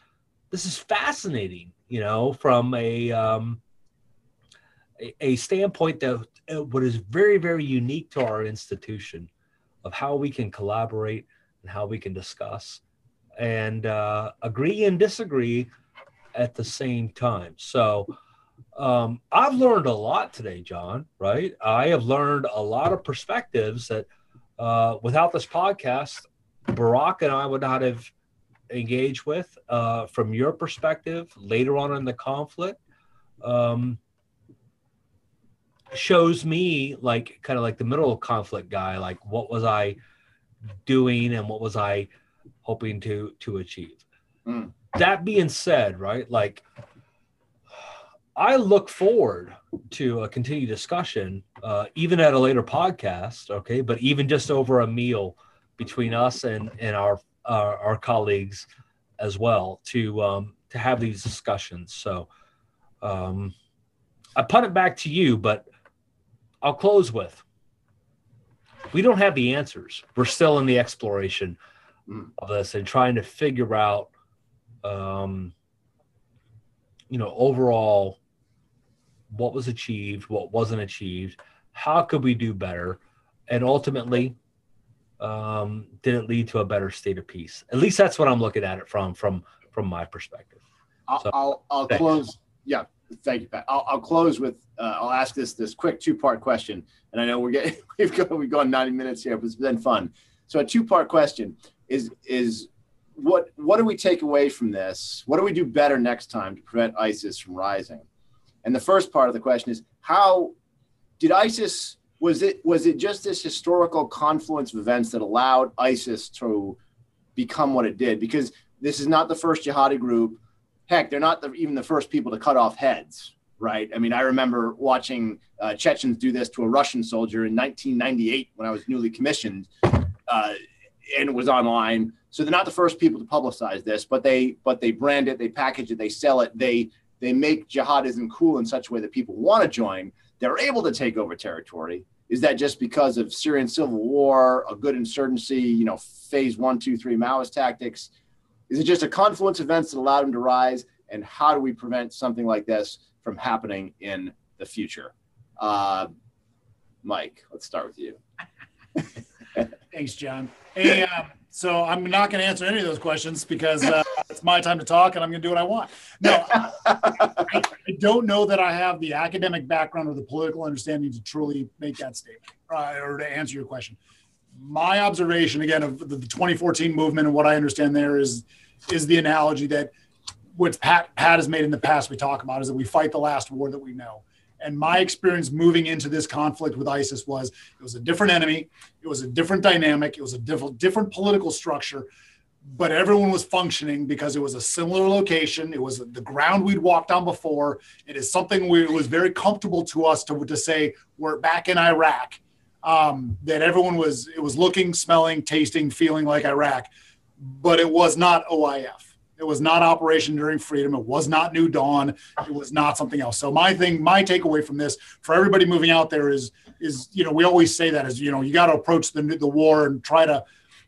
Speaker 2: this is fascinating you know from a um a, a standpoint that uh, what is very very unique to our institution of how we can collaborate and how we can discuss and uh, agree and disagree at the same time. So um, i've learned a lot today Jon right? I have learned a lot of perspectives that uh, without this podcast Burak and I would not have engaged with uh, from your perspective later on in the conflict. Um, shows me like kind of like the middle of conflict guy, like what was I doing and what was I hoping to to achieve.
Speaker 1: Mm.
Speaker 2: That being said, right, like I look forward to a continued discussion, uh, even at a later podcast. Okay, but even just over a meal between us and and our our, our colleagues as well to um, to have these discussions. So um, I put it back to you, but I'll close with we don't have the answers. We're still in the exploration
Speaker 1: Mm.
Speaker 2: of this and trying to figure out, um, you know, overall what was achieved, what wasn't achieved, how could we do better, and ultimately, um, did it lead to a better state of peace? At least that's what I'm looking at it from from from my perspective.
Speaker 1: I'll,
Speaker 2: So,
Speaker 1: I'll, I'll
Speaker 2: thanks.
Speaker 1: close. Yeah, thank you, Pat. I'll, I'll close with. Uh, I'll ask this this quick two part question, and I know we're getting we've gone we've gone ninety minutes here, but it's been fun. So a two part question is is what what do we take away from this? What do we do better next time to prevent ISIS from rising? And the first part of the question is how did ISIS was it was it just this historical confluence of events that allowed ISIS to become what it did? Because this is not the first jihadi group heck, they're not the, even the first people to cut off heads, right? I mean, I remember watching uh, Chechens do this to a Russian soldier in 1998 when I was newly commissioned, uh, and it was online. So they're not the first people to publicize this, but they but they brand it, they package it, they sell it, they they make jihadism cool in such a way that people want to join. They're able to take over territory. Is that just because of Syrian civil war, a good insurgency, you know, phase one, two, three Maoist tactics? Is it just a confluence of events that allowed him to rise? And how do we prevent something like this from happening in the future? Uh, Mike, let's start with you.
Speaker 3: Thanks, Jon. Hey, um, so I'm not going to answer any of those questions because uh, it's my time to talk, and I'm going to do what I want. No, I, I don't know that I have the academic background or the political understanding to truly make that statement uh, or to answer your question. My observation, again, of the, the 2014 movement and what I understand there is is the analogy that what Pat Pat has made in the past. We talk about is that we fight the last war that we know. And my experience moving into this conflict with ISIS was it was a different enemy, it was a different dynamic, it was a different different political structure, but everyone was functioning because it was a similar location. It was the ground we'd walked on before. It is something we, it was very comfortable to us to, to say we're back in Iraq. Um, that everyone was it was looking, smelling, tasting, feeling like Iraq, but it was not OIF. It was not Operation Enduring Freedom. It was not New Dawn. It was not something else. So my thing, my takeaway from this for everybody moving out there is is you know we always say that is you know you got to approach the the war and try to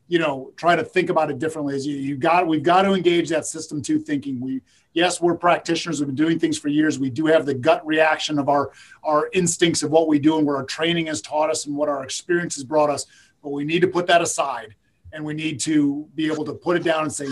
Speaker 3: you know try to think about it differently as you, you got we've got to engage that system two thinking we yes we're practitioners we've been doing things for years we do have the gut reaction of our our instincts of what we do and what our training has taught us and what our experience has brought us but we need to put that aside and we need to be able to put it down and say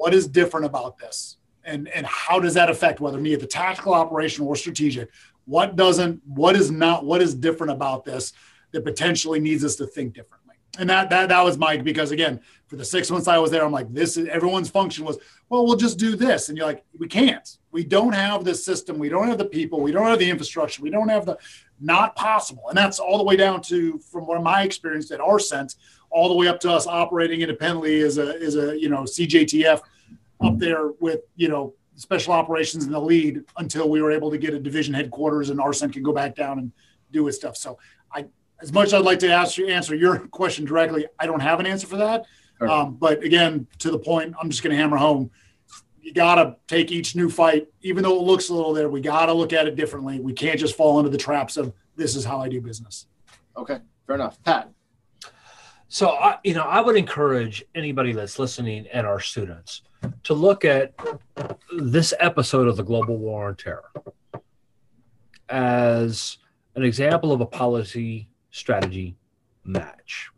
Speaker 3: what is different about this? And and how does that affect whether me at the tactical operational or strategic? What doesn't what is not what is different about this that potentially needs us to think differently? And that that that was Mike because again for the six months I was there I'm like this is everyone's function was well we'll just do this. And you're like we can't. We don't have the system. We don't have the people. We don't have the infrastructure. We don't have the not possible. And that's all the way down to from what my experience at ARCENT all the way up to us operating independently as a as a you know CJTF up there with you know special operations in the lead until we were able to get a division headquarters and ARCENT can go back down and do his stuff. So I, as much as I'd like to ask you answer your question directly, I don't have an answer for that.
Speaker 1: Sure.
Speaker 3: Um, but again, to the point, I'm just going to hammer home. You got to take each new fight, even though it looks a little there. We got to look at it differently. We can't just fall into the traps of this is how I do business.
Speaker 1: Okay, fair enough. Pat,
Speaker 2: So, I, you know, I would encourage anybody that's listening and our students to look at this episode of the Global War on Terror as an example of a policy strategy match.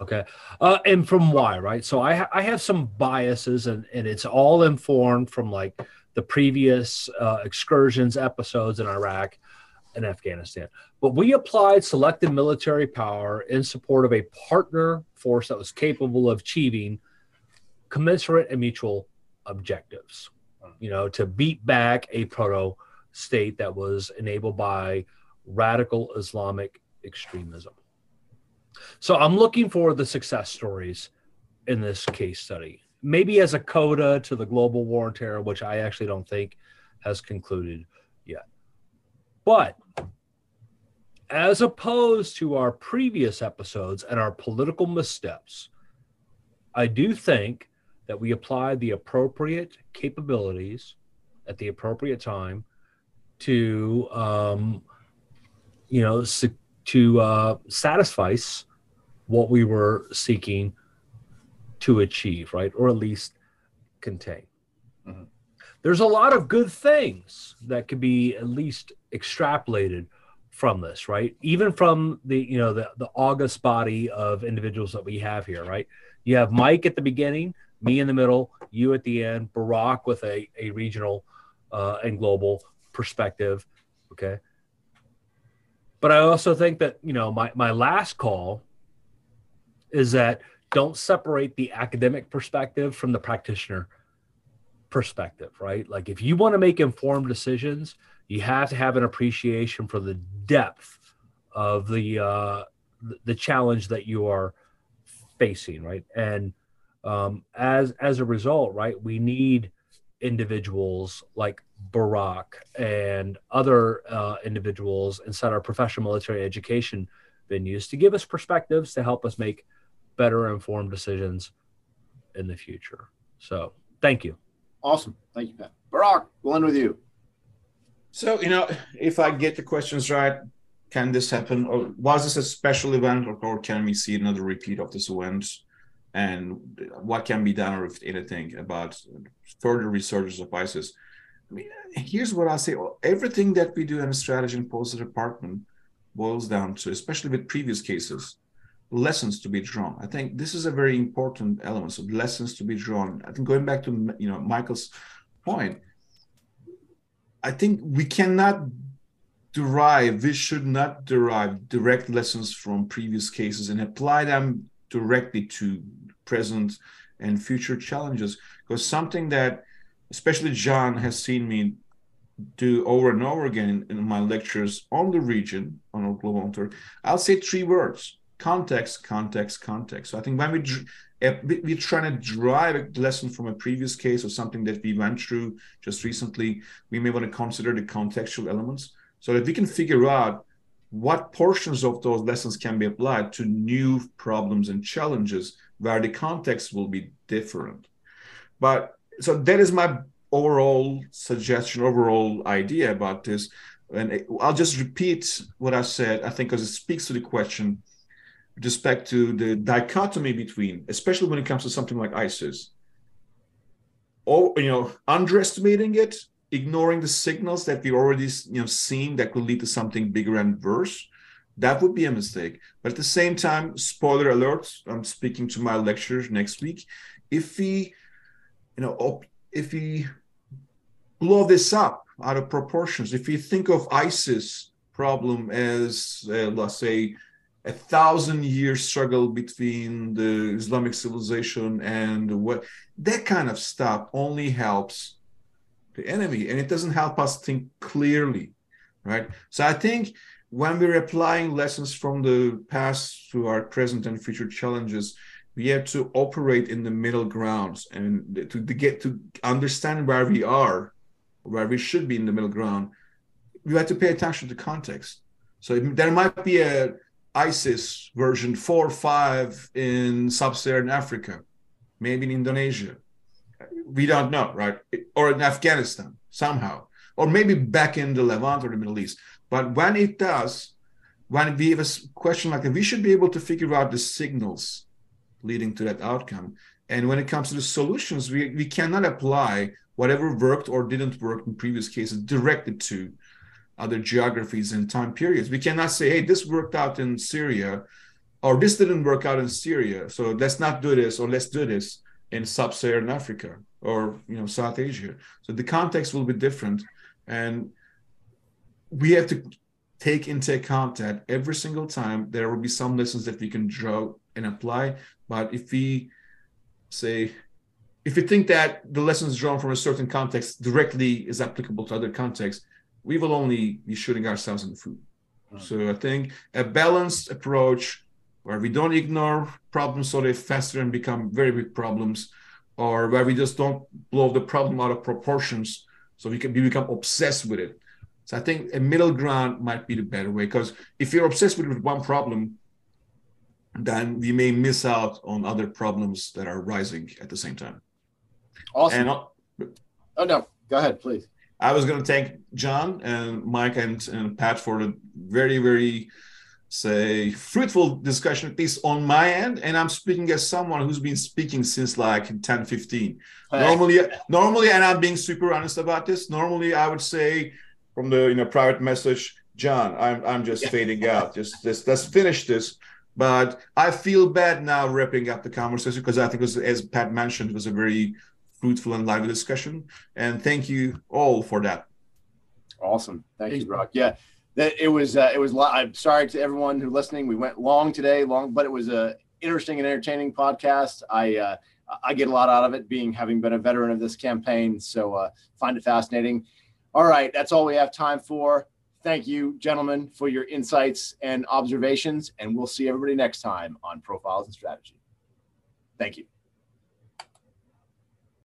Speaker 2: Okay. Uh, and from why, right? So I, ha- I have some biases and, and it's all informed from like the previous uh, excursions episodes in Iraq and Afghanistan. But we applied selective military power in support of a partner force that was capable of achieving commensurate and mutual objectives. You know, to beat back a proto state that was enabled by radical Islamic extremism. So I'm looking for the success stories in this case study, maybe as a coda to the global war on terror, which I actually don't think has concluded. But as opposed to our previous episodes and our political missteps, I do think that we apply the appropriate capabilities at the appropriate time to, um, you know, to uh, satisfy what we were seeking to achieve, right? Or at least contain. Mm-hmm. There's a lot of good things that could be at least extrapolated from this, right? Even from the, you know, the, the august body of individuals that we have here, right? You have Mike at the beginning, me in the middle, you at the end, Burak with a, a regional uh, and global perspective. Okay. But I also think that, you know, my, my last call is that don't separate the academic perspective from the practitioner perspective, right? Like if you want to make informed decisions, you have to have an appreciation for the depth of the uh, the challenge that you are facing, right? And um, as as a result, right, we need individuals like Burak and other uh, individuals inside our professional military education venues to give us perspectives to help us make better informed decisions in the future. So, thank you.
Speaker 1: Awesome. Thank you, Pat. Burak, we'll end with you.
Speaker 4: So, you know, if I get the questions right, can this happen? Or was this a special event, or, can we see another repeat of this event? And what can be done, or if anything, about further resurgence of ISIS? I mean, here's what I say: everything that we do in a strategy and policy department boils down to, especially with previous cases, lessons to be drawn. I think this is a very important element. So lessons to be drawn. I think going back to you know Michael's point, I think we cannot derive, we should not derive direct lessons from previous cases and apply them directly to present and future challenges. Because something that, especially Jon has seen me do over and over again in, my lectures on the region, on our global tour, I'll say three words context, context, context. So I think when we Eh, we're trying to drive a lesson from a previous case or something that we went through just recently, we may want to consider the contextual elements so that we can figure out what portions of those lessons can be applied to new problems and challenges where the context will be different. But so that is my overall suggestion, overall idea about this. And eh, I'll just repeat what I said, I think, because it speaks to the question with respect to the dichotomy between, especially when it comes to something like ISIS, or you know, underestimating it, ignoring the signals that we already you know seen that could lead to something bigger and worse. That would be a mistake. But at the same time, spoiler alert, I'm speaking to my lecture next week. If we, you know, if we blow this up out of proportions, if we think of ISIS problem as, uh, let's say, a thousand year struggle between the Islamic civilization and what that kind of stuff only helps the enemy and it doesn't help us think clearly, right? So I think when we're applying lessons from the past to our present and future challenges, we have to operate in the middle grounds and to, to get to understand where we are, where we should be in the middle ground. We have to pay attention to context. So there might be a ISIS version 4 or 5 in sub Saharan Africa, maybe in Indonesia. We don't know, right? Or in Afghanistan, somehow. Or maybe back in the Levant or the Middle East. But when it does, when we have a question like that, we should be able to figure out the signals leading to that outcome. And when it comes to the solutions, we, we cannot apply whatever worked or didn't work in previous cases directly to other geographies and time periods. We cannot say, hey, this worked out in Syria, or this didn't work out in Syria, so let's not do this, or let's do this in sub-Saharan Africa or you know South Asia. So the context will be different, and we have to take into account that every single time there will be some lessons that we can draw and apply. But if we say if we think that the lessons drawn from a certain context directly is applicable to other contexts, we will only be shooting ourselves in the foot. Mm-hmm. So I think a balanced approach where we don't ignore problems so they fester and become very big problems, or where we just don't blow the problem out of proportions so we can we become obsessed with it. So I think a middle ground might be the better way because if you're obsessed with one problem, then we may miss out on other problems that are rising at the same time.
Speaker 1: Awesome. And, oh no, go ahead, please.
Speaker 4: I was going to thank Jon and Mike and, and Pat for the very, very, say, fruitful discussion, at least on my end. And I'm speaking as someone who's been speaking since like 10, 15. Normally, normally, and I'm being super honest about this. Normally, I would say from the you know private message, Jon, I'm I'm just fading out. Just just let's finish this. But I feel bad now wrapping up the conversation because I think, it was, as Pat mentioned, it was a very fruitful and lively discussion. And thank you all for that.
Speaker 1: Awesome. Thank you, Burak. Yeah, that it was, uh, it was, I'm sorry to everyone who listening. We went long today, long, but it was a interesting and entertaining podcast. I, uh, I get a lot out of it being, having been a veteran of this campaign. So, uh, find it fascinating. All right. That's all we have time for. Thank you, gentlemen, for your insights and observations. And we'll see everybody next time on Profiles and Strategy. Thank you.